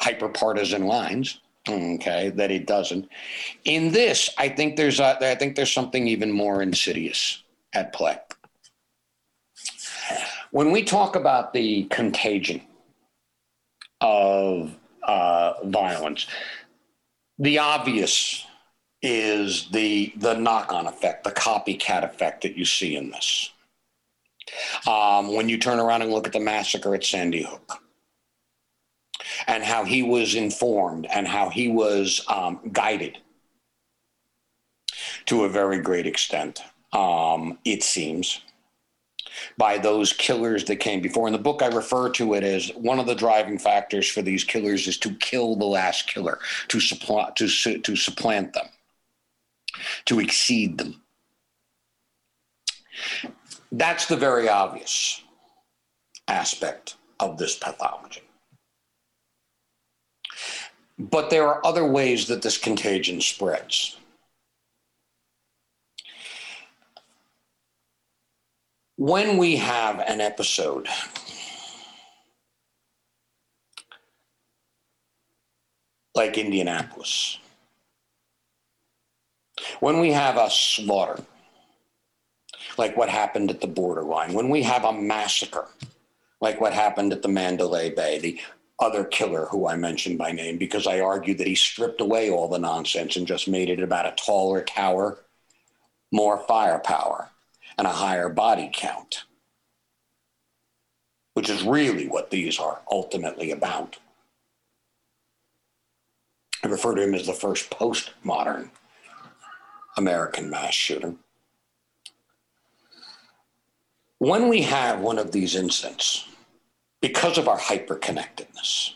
hyperpartisan lines. Okay, that it doesn't. In this, I think there's a, I think there's something even more insidious at play. When we talk about the contagion of uh, violence, the obvious is the the knock-on effect, the copycat effect that you see in this. Um, when you turn around and look at the massacre at Sandy Hook and how he was informed and how he was um, guided to a very great extent, um, it seems, by those killers that came before. In the book, I refer to it as one of the driving factors for these killers is to kill the last killer, to, supplant, to, to supplant them, to exceed them. That's the very obvious aspect of this pathology. But there are other ways that this contagion spreads. When we have an episode like Indianapolis, when we have a slaughter, like what happened at the borderline, when we have a massacre, like what happened at the Mandalay Bay, the other killer who I mentioned by name because I argued that he stripped away all the nonsense and just made it about a taller tower, more firepower, and a higher body count, which is really what these are ultimately about. I refer to him as the first postmodern American mass shooter when we have one of these incidents, because of our hyperconnectedness,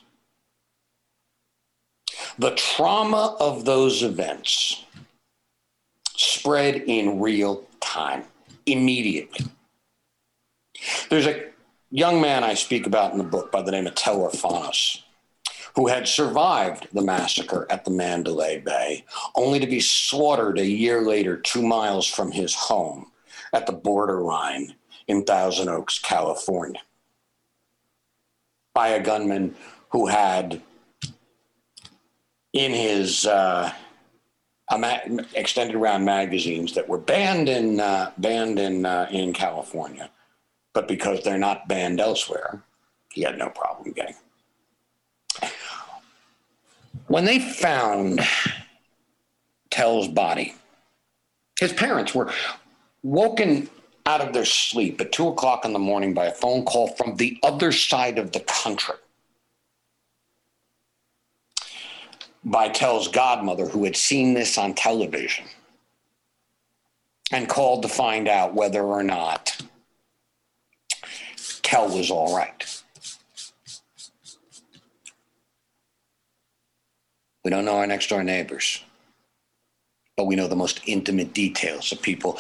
the trauma of those events spread in real time, immediately. There's a young man I speak about in the book by the name of Tel Orfanos, who had survived the massacre at the Mandalay Bay, only to be slaughtered a year later, two miles from his home at the borderline in Thousand Oaks, California, by a gunman who had in his uh, extended round magazines that were banned in uh, banned in uh, in California, but because they're not banned elsewhere, he had no problem getting. When they found Tel's body, his parents were woken out of their sleep at two o'clock in the morning by a phone call from the other side of the country. by Tel's godmother, who had seen this on television and called to find out whether or not Tel was all right. We don't know our next door neighbors, but we know the most intimate details of people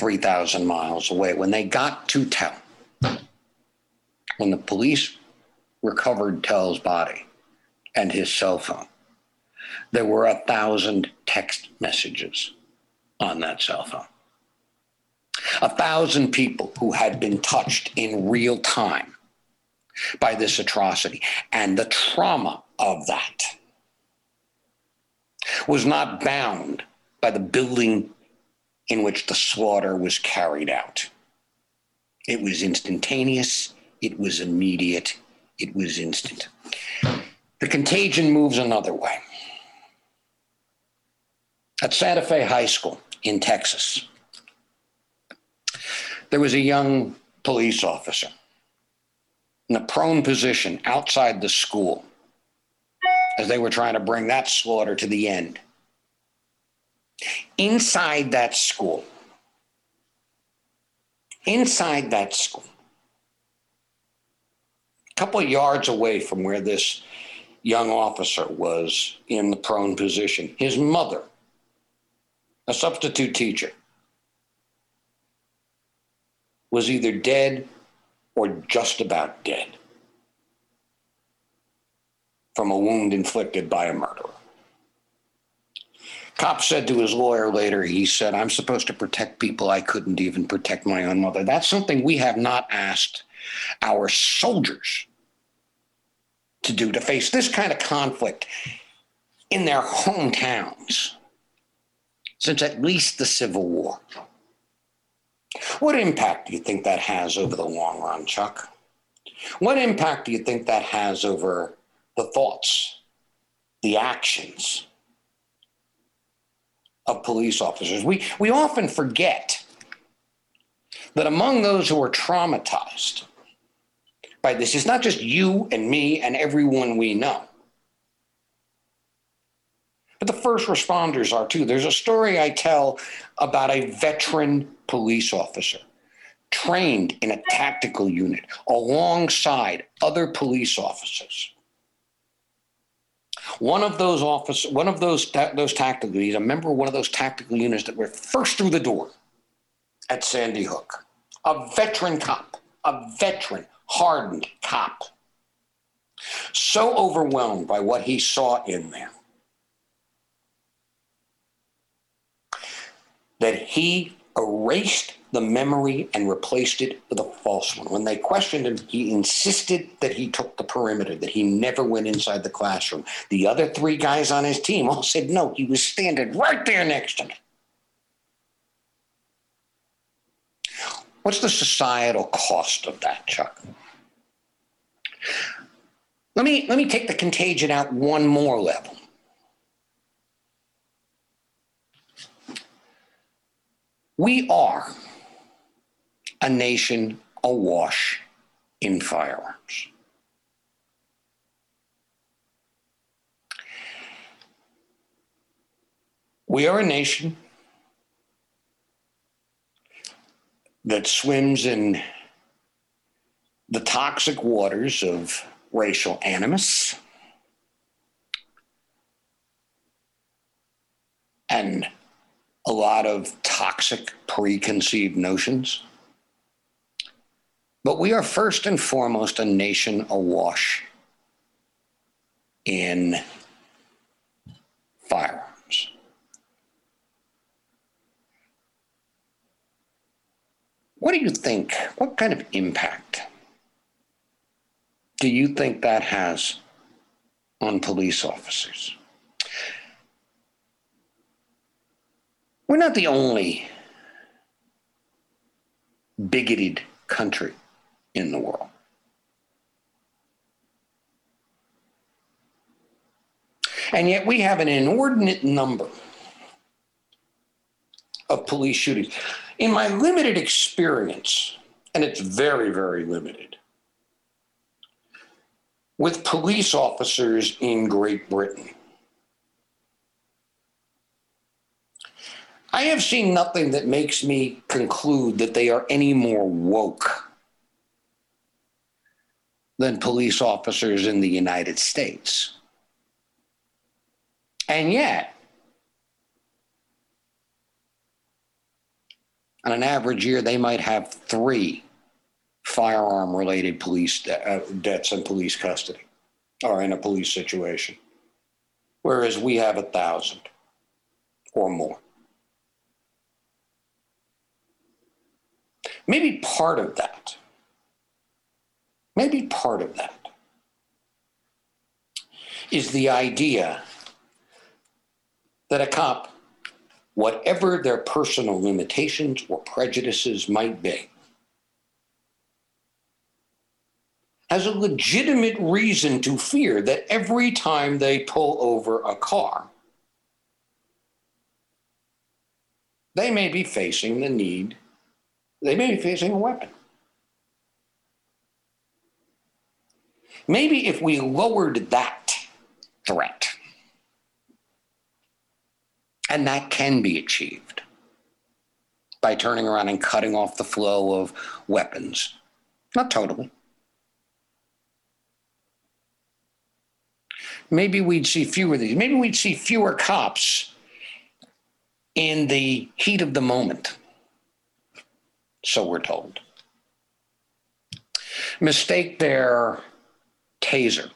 3,000 miles away. When they got to Tel, when the police recovered Tel's body and his cell phone, there were a thousand text messages on that cell phone. A thousand people who had been touched in real time by this atrocity and the trauma of that was not bound by the building in which the slaughter was carried out. It was instantaneous, it was immediate, it was instant. The contagion moves another way. At Santa Fe High School in Texas, there was a young police officer in a prone position outside the school as they were trying to bring that slaughter to the end. Inside that school, inside that school, a couple yards away from where this young officer was in the prone position, his mother, a substitute teacher, was either dead or just about dead from a wound inflicted by a murderer. Cop said to his lawyer later, he said, I'm supposed to protect people. I couldn't even protect my own mother. That's something we have not asked our soldiers to do to face this kind of conflict in their hometowns since at least the Civil War. What impact do you think that has over the long run, Chuck? What impact do you think that has over the thoughts, the actions of police officers? We, we often forget that among those who are traumatized by this, it's not just you and me and everyone we know. But the first responders are too. There's a story I tell about a veteran police officer trained in a tactical unit alongside other police officers. One of those office, one of those those tactical, he's a member of one of those tactical units that were first through the door at Sandy Hook. A veteran cop, a veteran, hardened cop. So overwhelmed by what he saw in there that he erased the memory and replaced it with a false one. When they questioned him, he insisted that he took the perimeter, that he never went inside the classroom. The other three guys on his team all said no, he was standing right there next to me. What's the societal cost of that, Chuck? Let me, let me take the contagion out one more level. We are a nation awash in firearms. We are a nation that swims in the toxic waters of racial animus and a lot of toxic preconceived notions. But we are first and foremost a nation awash in firearms. What do you think? What kind of impact do you think that has on police officers? We're not the only bigoted country in the world. And yet we have an inordinate number of police shootings. In my limited experience, and it's very, very limited, with police officers in Great Britain. I have seen nothing that makes me conclude that they are any more woke than police officers in the United States. And yet, on an average year, they might have three firearm related police de- uh, deaths in police custody or in a police situation, whereas we have a thousand or more. Maybe part of that, maybe part of that is the idea that a cop, whatever their personal limitations or prejudices might be, has a legitimate reason to fear that every time they pull over a car, they may be facing the need, they may be facing a weapon. Maybe if we lowered that threat, and that can be achieved by turning around and cutting off the flow of weapons. Not totally. Maybe we'd see fewer of these. Maybe we'd see fewer cops in the heat of the moment. So we're told. Mistake their taser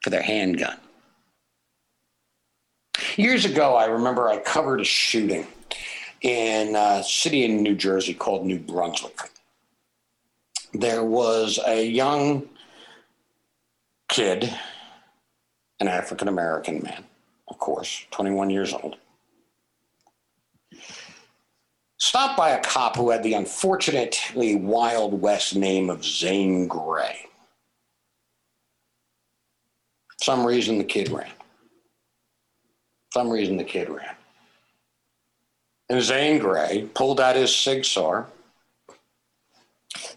for their handgun. Years ago, I remember I covered a shooting in a city in New Jersey called New Brunswick. There was a young kid, an African American man, of course, 21 years old, stopped by a cop who had the unfortunately Wild West name of Zane. For some reason the kid ran some reason the kid ran. And Zane Grey pulled out his Sig Sauer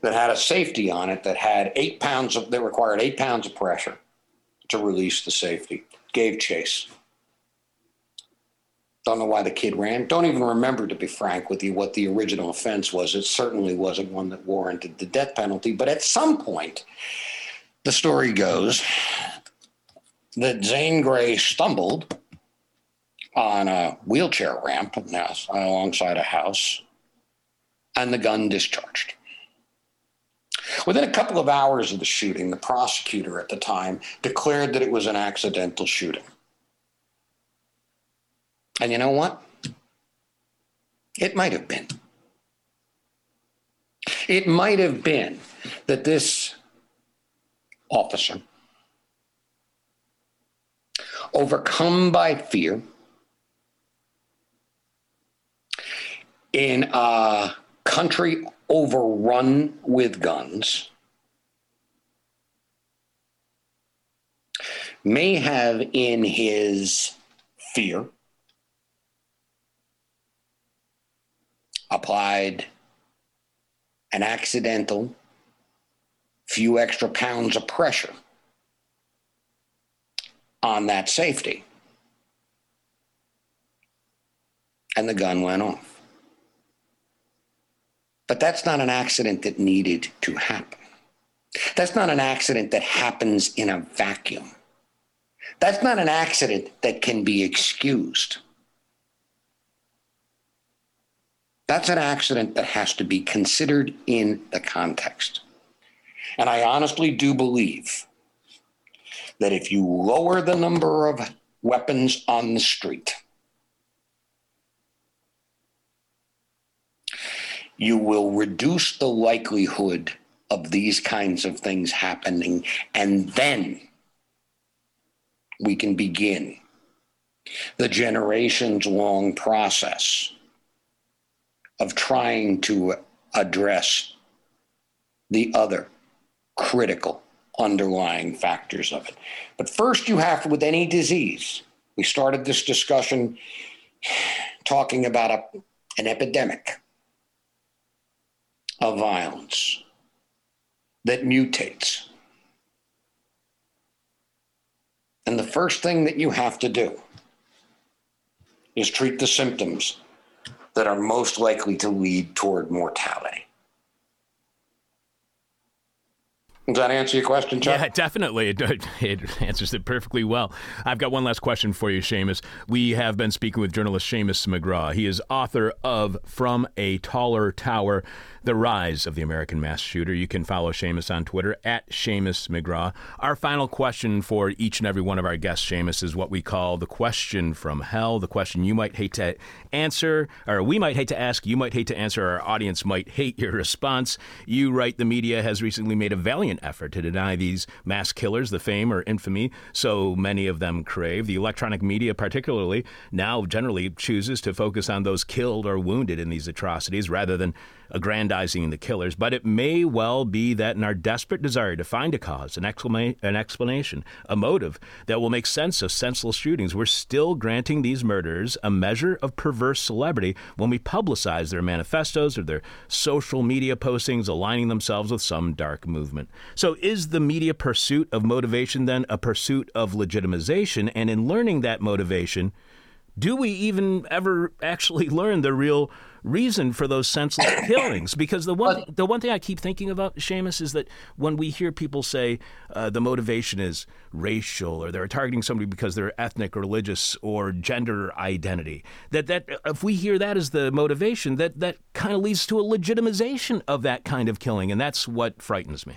that had a safety on it that had eight pounds of that required eight pounds of pressure to release the safety. Gave chase. Don't know why the kid ran. Don't even remember, to be frank with you, what the original offense was. It certainly wasn't one that warranted the death penalty. But at some point, the story goes that Zane Grey stumbled on a wheelchair ramp alongside a house, and the gun discharged. Within a couple of hours of the shooting, the prosecutor at the time declared that it was an accidental shooting. And you know what? It might have been. It might have been that this officer, overcome by fear, in a country overrun with guns may have in his fear applied an accidental few extra pounds of pressure on that safety. And the gun went off. But that's not an accident that needed to happen. That's not an accident that happens in a vacuum. That's not an accident that can be excused. That's an accident that has to be considered in the context. And I honestly do believe that if you lower the number of weapons on the street, you will reduce the likelihood of these kinds of things happening. And then we can begin the generations long process of trying to address the other critical underlying factors of it. But first, you have to, with any disease, we started this discussion talking about a, an epidemic of violence that mutates. And the first thing that you have to do is treat the symptoms that are most likely to lead toward mortality. Does that answer your question, Chuck? Yeah, definitely. It, it answers it perfectly well. I've got one last question for you, Seamus. We have been speaking with journalist Seamus McGraw. He is author of From a Taller Tower the rise of the American mass shooter. You can follow Seamus on Twitter at Seamus McGraw. Our final question for each and every one of our guests, Seamus, is what we call the question from hell. The question you might hate to answer, or we might hate to ask, you might hate to answer, our audience might hate your response. You write the media has recently made a valiant effort to deny these mass killers the fame or infamy so many of them crave. The electronic media, particularly, now generally chooses to focus on those killed or wounded in these atrocities rather than aggrandizing the killers, but it may well be that in our desperate desire to find a cause, an, exclama- an explanation, a motive that will make sense of senseless shootings, we're still granting these murderers a measure of perverse celebrity when we publicize their manifestos or their social media postings aligning themselves with some dark movement. So, is the media pursuit of motivation then a pursuit of legitimization? And in learning that motivation, do we even ever actually learn the real reason for those senseless killings. Because the one the one thing I keep thinking about, Seamus, is that when we hear people say uh, the motivation is racial or they're targeting somebody because they're ethnic, religious, or gender identity, that that if we hear that as the motivation, that that kind of leads to a legitimization of that kind of killing, and that's what frightens me.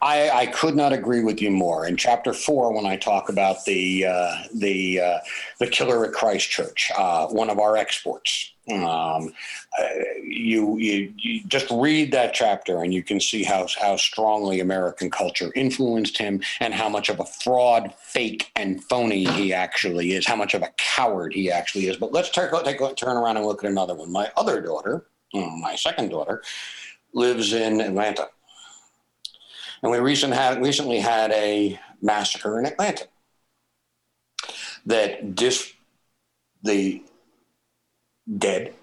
I, I, could not agree with you more. In chapter four, when I talk about the uh, the uh, the killer at Christchurch, uh, one of our exports, um, uh, you, you, you just read that chapter and you can see how how strongly American culture influenced him and how much of a fraud, fake, and phony he actually is. How much of a coward he actually is. But let's take, take turn around and look at another one. My other daughter, my second daughter, lives in Atlanta and we recent had, recently had a massacre in Atlanta that dis, the dead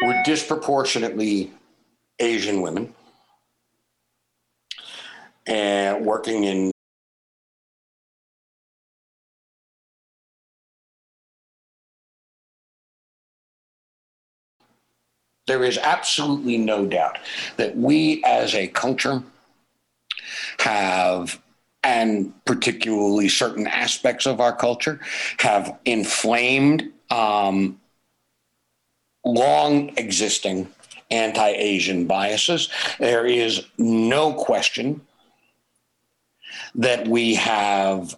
were disproportionately Asian women and working in there is absolutely no doubt that we as a culture have and particularly certain aspects of our culture have inflamed um, long existing anti Asian biases. There is no question that we have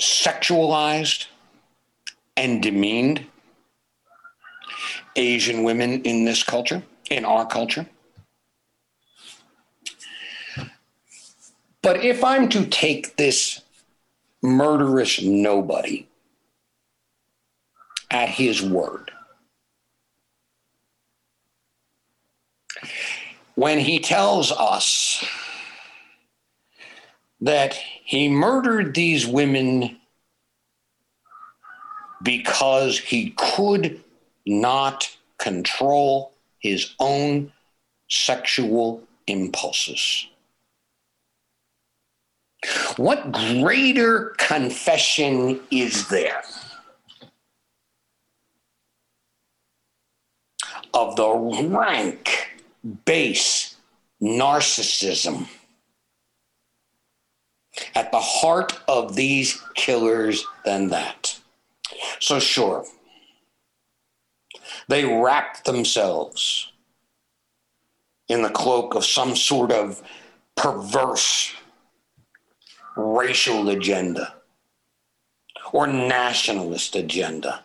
sexualized and demeaned Asian women in this culture, in our culture. But if I'm to take this murderous nobody at his word, when he tells us that he murdered these women because he could not control his own sexual impulses. What greater confession is there of the rank, base narcissism at the heart of these killers than that? So, sure, they wrap themselves in the cloak of some sort of perverse racial agenda or nationalist agenda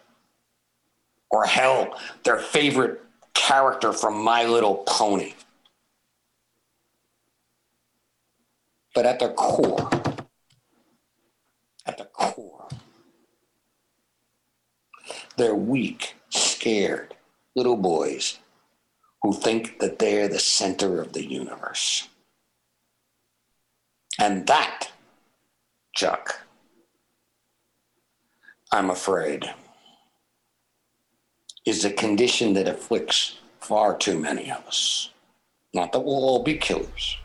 or hell, their favorite character from My Little Pony. But at their core, at the core, they're weak, scared little boys who think that they're the center of the universe. And that Chuck. I'm afraid, is a condition that afflicts far too many of us. Not that we'll all be killers.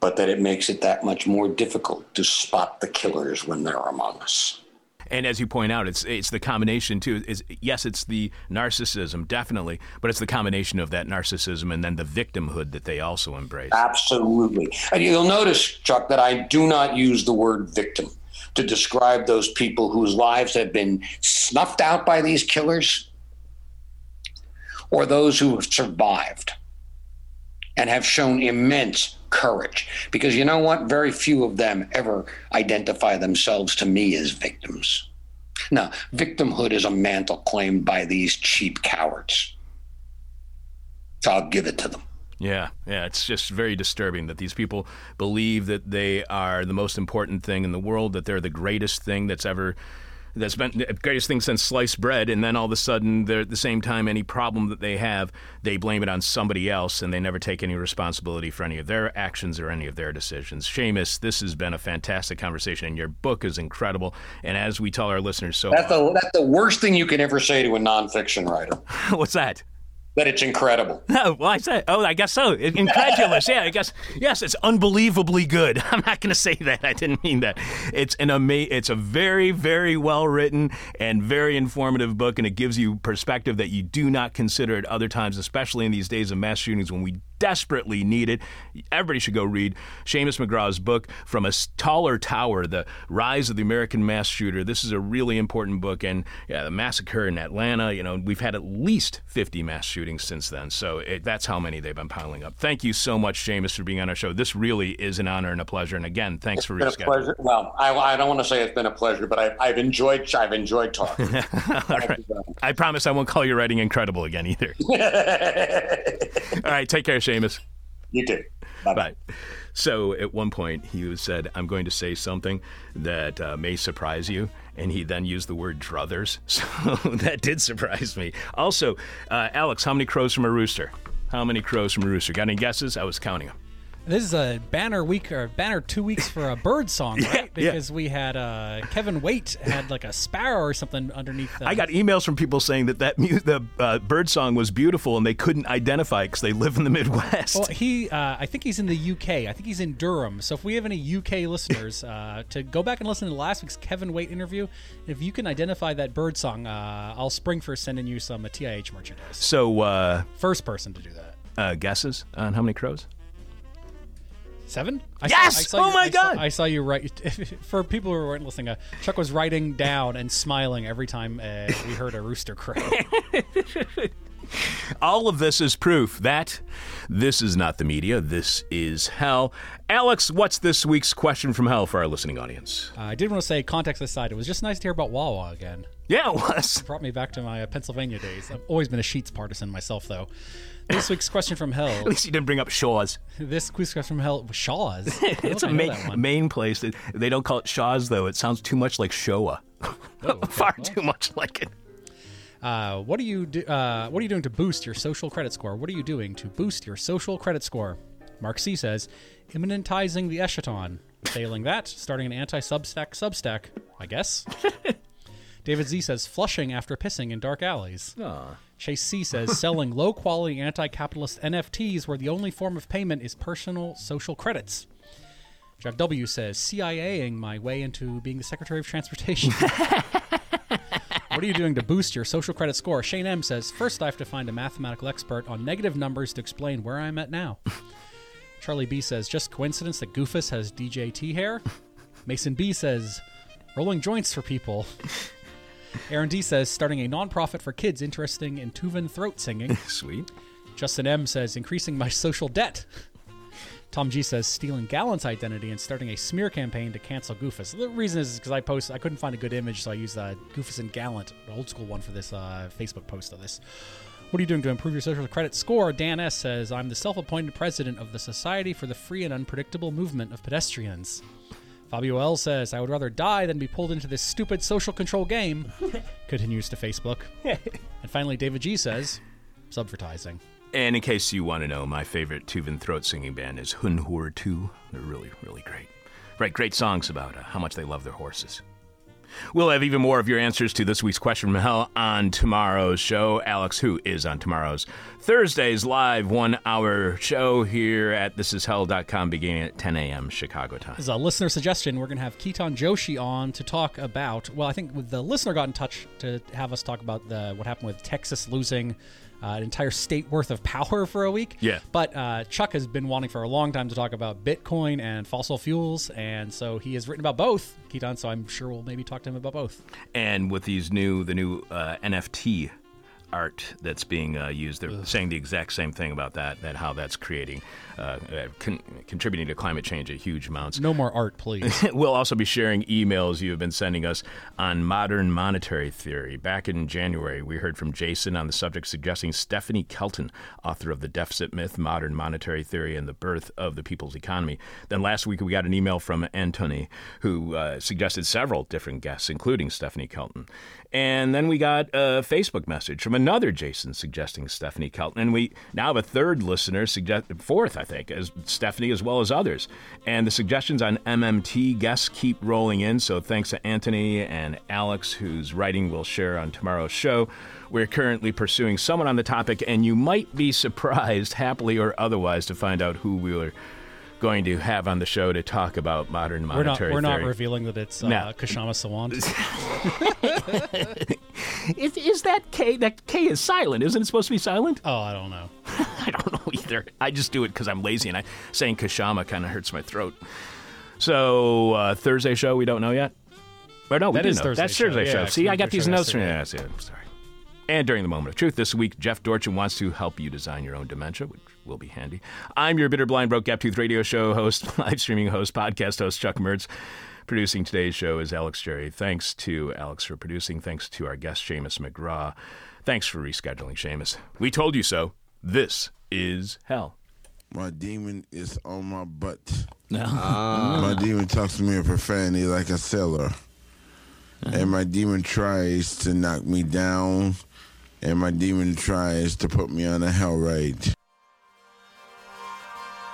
but that it makes it that much more difficult to spot the killers when they're among us. And as you point out, it's it's the combination too. Is yes, it's the narcissism definitely, but it's the combination of that narcissism and then the victimhood that they also embrace. Absolutely. And you'll notice, Chuck, that I do not use the word victim to describe those people whose lives have been snuffed out by these killers or those who have survived and have shown immense courage. Because you know what? Very few of them ever identify themselves to me as victims. Now, victimhood is a mantle claimed by these cheap cowards. So I'll give it to them. Yeah, yeah, it's just very disturbing that these people believe that they are the most important thing in the world, that they're the greatest thing that's ever that's been the greatest thing since sliced bread, and then all of a sudden, they're at the same time, any problem that they have, they blame it on somebody else, and they never take any responsibility for any of their actions or any of their decisions. Seamus, this has been a fantastic conversation, and your book is incredible. And as we tell our listeners, so That's the that's the worst thing you can ever say to a nonfiction writer. what's that? That it's incredible. No, well, I said, oh, I guess so. Incredulous. yeah, I guess. Yes, it's unbelievably good. I'm not going to say that. I didn't mean that. It's an ama- It's a very, very well written and very informative book, and it gives you perspective that you do not consider at other times, especially in these days of mass shootings when we desperately needed. Everybody should go read Seamus McGraw's book, From a Taller Tower The Rise of the American Mass Shooter. This is a really important book, and yeah, the massacre in Atlanta, you know, we've had at least 50 mass shootings since then. So it, that's how many they've been piling up. Thank you so much, Seamus, for being on our show. This really is an honor and a pleasure. And again, thanks for It's been a rescheduling. pleasure. Well, I, I don't want to say it's been a pleasure, but I, I've enjoyed I've enjoyed talking. All right. I promise I won't call your writing incredible again either. All right, take care, Seamus. You too. Bye. Bye. so at one point he said, "I'm going to say something that uh, may surprise you," and he then used the word "druthers." So that did surprise me. Also, uh, Alex, how many crows from a rooster? How many crows from a rooster? Got any guesses? I was counting them. This is a banner week or banner two weeks for a bird song, right? yeah. Because we had uh, Kevin Waite had like a sparrow or something underneath. The, I got emails from people saying that that mu- the uh, bird song was beautiful and they couldn't identify because they live in the Midwest. Well, he, uh, I think he's in the UK. I think he's in Durham. So if we have any UK listeners, uh, to go back and listen to last week's Kevin Waite interview, if you can identify that bird song, uh, I'll spring for sending you some uh, TIH merchandise. so uh, First person to do that. uh, guesses on how many crows? Seven? I Yes! Oh my I saw- God! I saw you write. For people who weren't listening, uh, Chuck was writing down and smiling every time uh, we heard a rooster crow. All of this is proof that this is not the media. This is hell. Alex, what's this week's question from hell for our listening audience? Uh, I did want to say, context aside, it was just nice to hear about Wawa again. Yeah, it was. Brought me back to my uh, Pennsylvania days. I've always been a Sheetz partisan myself, though. This week's question from hell. At least you didn't bring up Shaw's. This week's question from hell was Shaw's. It's a main, main place. They don't call it Shaw's, though. It sounds too much like Shoah. Far too much like it. Uh, what do you do? Uh, what are you doing to boost your social credit score? What are you doing to boost your social credit score? Mark C says, immanentizing the eschaton. Failing that, starting an anti-Substack Substack, I guess. David Z says, flushing after pissing in dark alleys. Ah. Chase C says, selling low-quality anti-capitalist NFTs where the only form of payment is personal social credits. Jack W says, CIAing my way into being the Secretary of Transportation. What are you doing to boost your social credit score? Shane M says, First, I have to find a mathematical expert on negative numbers to explain where I'm at now. Charlie B says, Just coincidence that Goofus has DJT hair? Mason B says, Rolling joints for people. Aaron D says, Starting a nonprofit for kids interested in Tuvan throat singing. Sweet. Justin M says, Increasing my social debt. Tom G says stealing Gallant's identity and starting a smear campaign to cancel Goofus. The reason is because I post I couldn't find a good image, so I used uh, Goofus and Gallant, the old school one, for this uh, Facebook post of this. What are you doing to improve your social credit score? Dan S says I'm the self-appointed president of the Society for the Free and Unpredictable Movement of Pedestrians. Fabio L says I would rather die than be pulled into this stupid social control game. Continues to Facebook. and finally, David G says subvertising. And in case you want to know, my favorite Tuvan throat singing band is Huun-Huur-Tu. They're really, really great. Write great songs about uh, how much they love their horses. We'll have even more of your answers to this week's question from hell on tomorrow's show. Alex, who is on tomorrow's Thursday's live one hour show here at thisishell.com beginning at 10 a.m. Chicago time. As a listener suggestion, we're going to have Keaton Joshi on to talk about. Well, I think the listener got in touch to have us talk about the what happened with Texas losing uh, an entire state worth of power for a week. Yeah. But uh, Chuck has been wanting for a long time to talk about Bitcoin and fossil fuels, and so he has written about both, Keaton. So I'm sure we'll maybe talk to him about both. And with these new, the new uh, NFT art that's being uh, used. They're saying the exact same thing about that, that how that's creating, uh, uh, con- contributing to climate change at huge amounts. No more art, please. we'll also be sharing emails you have been sending us on modern monetary theory. Back in January, we heard from Jason on the subject, suggesting Stephanie Kelton, author of The Deficit Myth, Modern Monetary Theory, and the Birth of the People's Economy. Then last week, we got an email from Antony who uh, suggested several different guests, including Stephanie Kelton. And then we got a Facebook message from another Jason suggesting Stephanie Kelton. And we now have a third listener, suggest, fourth, I think, as Stephanie as well as others. And the suggestions on MMT guests keep rolling in. So thanks to Anthony and Alex, whose writing we'll share on tomorrow's show. We're currently pursuing someone on the topic, and you might be surprised, happily or otherwise, to find out who we are going to have on the show to talk about modern We're not. monetary We're not revealing that it's uh, No. Kashama Sawant. Is, is that K? That K is silent. Isn't it supposed to be silent? oh, I don't know. I don't know either. I just do it because I'm lazy, and I saying Kashama kind of hurts my throat. So uh, Thursday show, we don't know yet. Or no, we That do is know. Thursday That's show, Thursday yeah, show. 'cause See, I got these notes from yesterday. yeah, yeah, I'm sorry. And during the moment of truth this week, Jeff Dorchin wants to help you design your own dementia, which will be handy. I'm your bitter, blind, broke, gap tooth radio show host, live streaming host, podcast host Chuck Mertz. Producing today's show is Alex Jerry. Thanks to Alex for producing. Thanks to our guest, Seamus McGraw. Thanks for rescheduling, Seamus. We told you so. This is hell. My demon is on my butt. Ah. My demon talks to me in profanity like a sailor. And my demon tries to knock me down. And my demon tries to put me on a hell ride.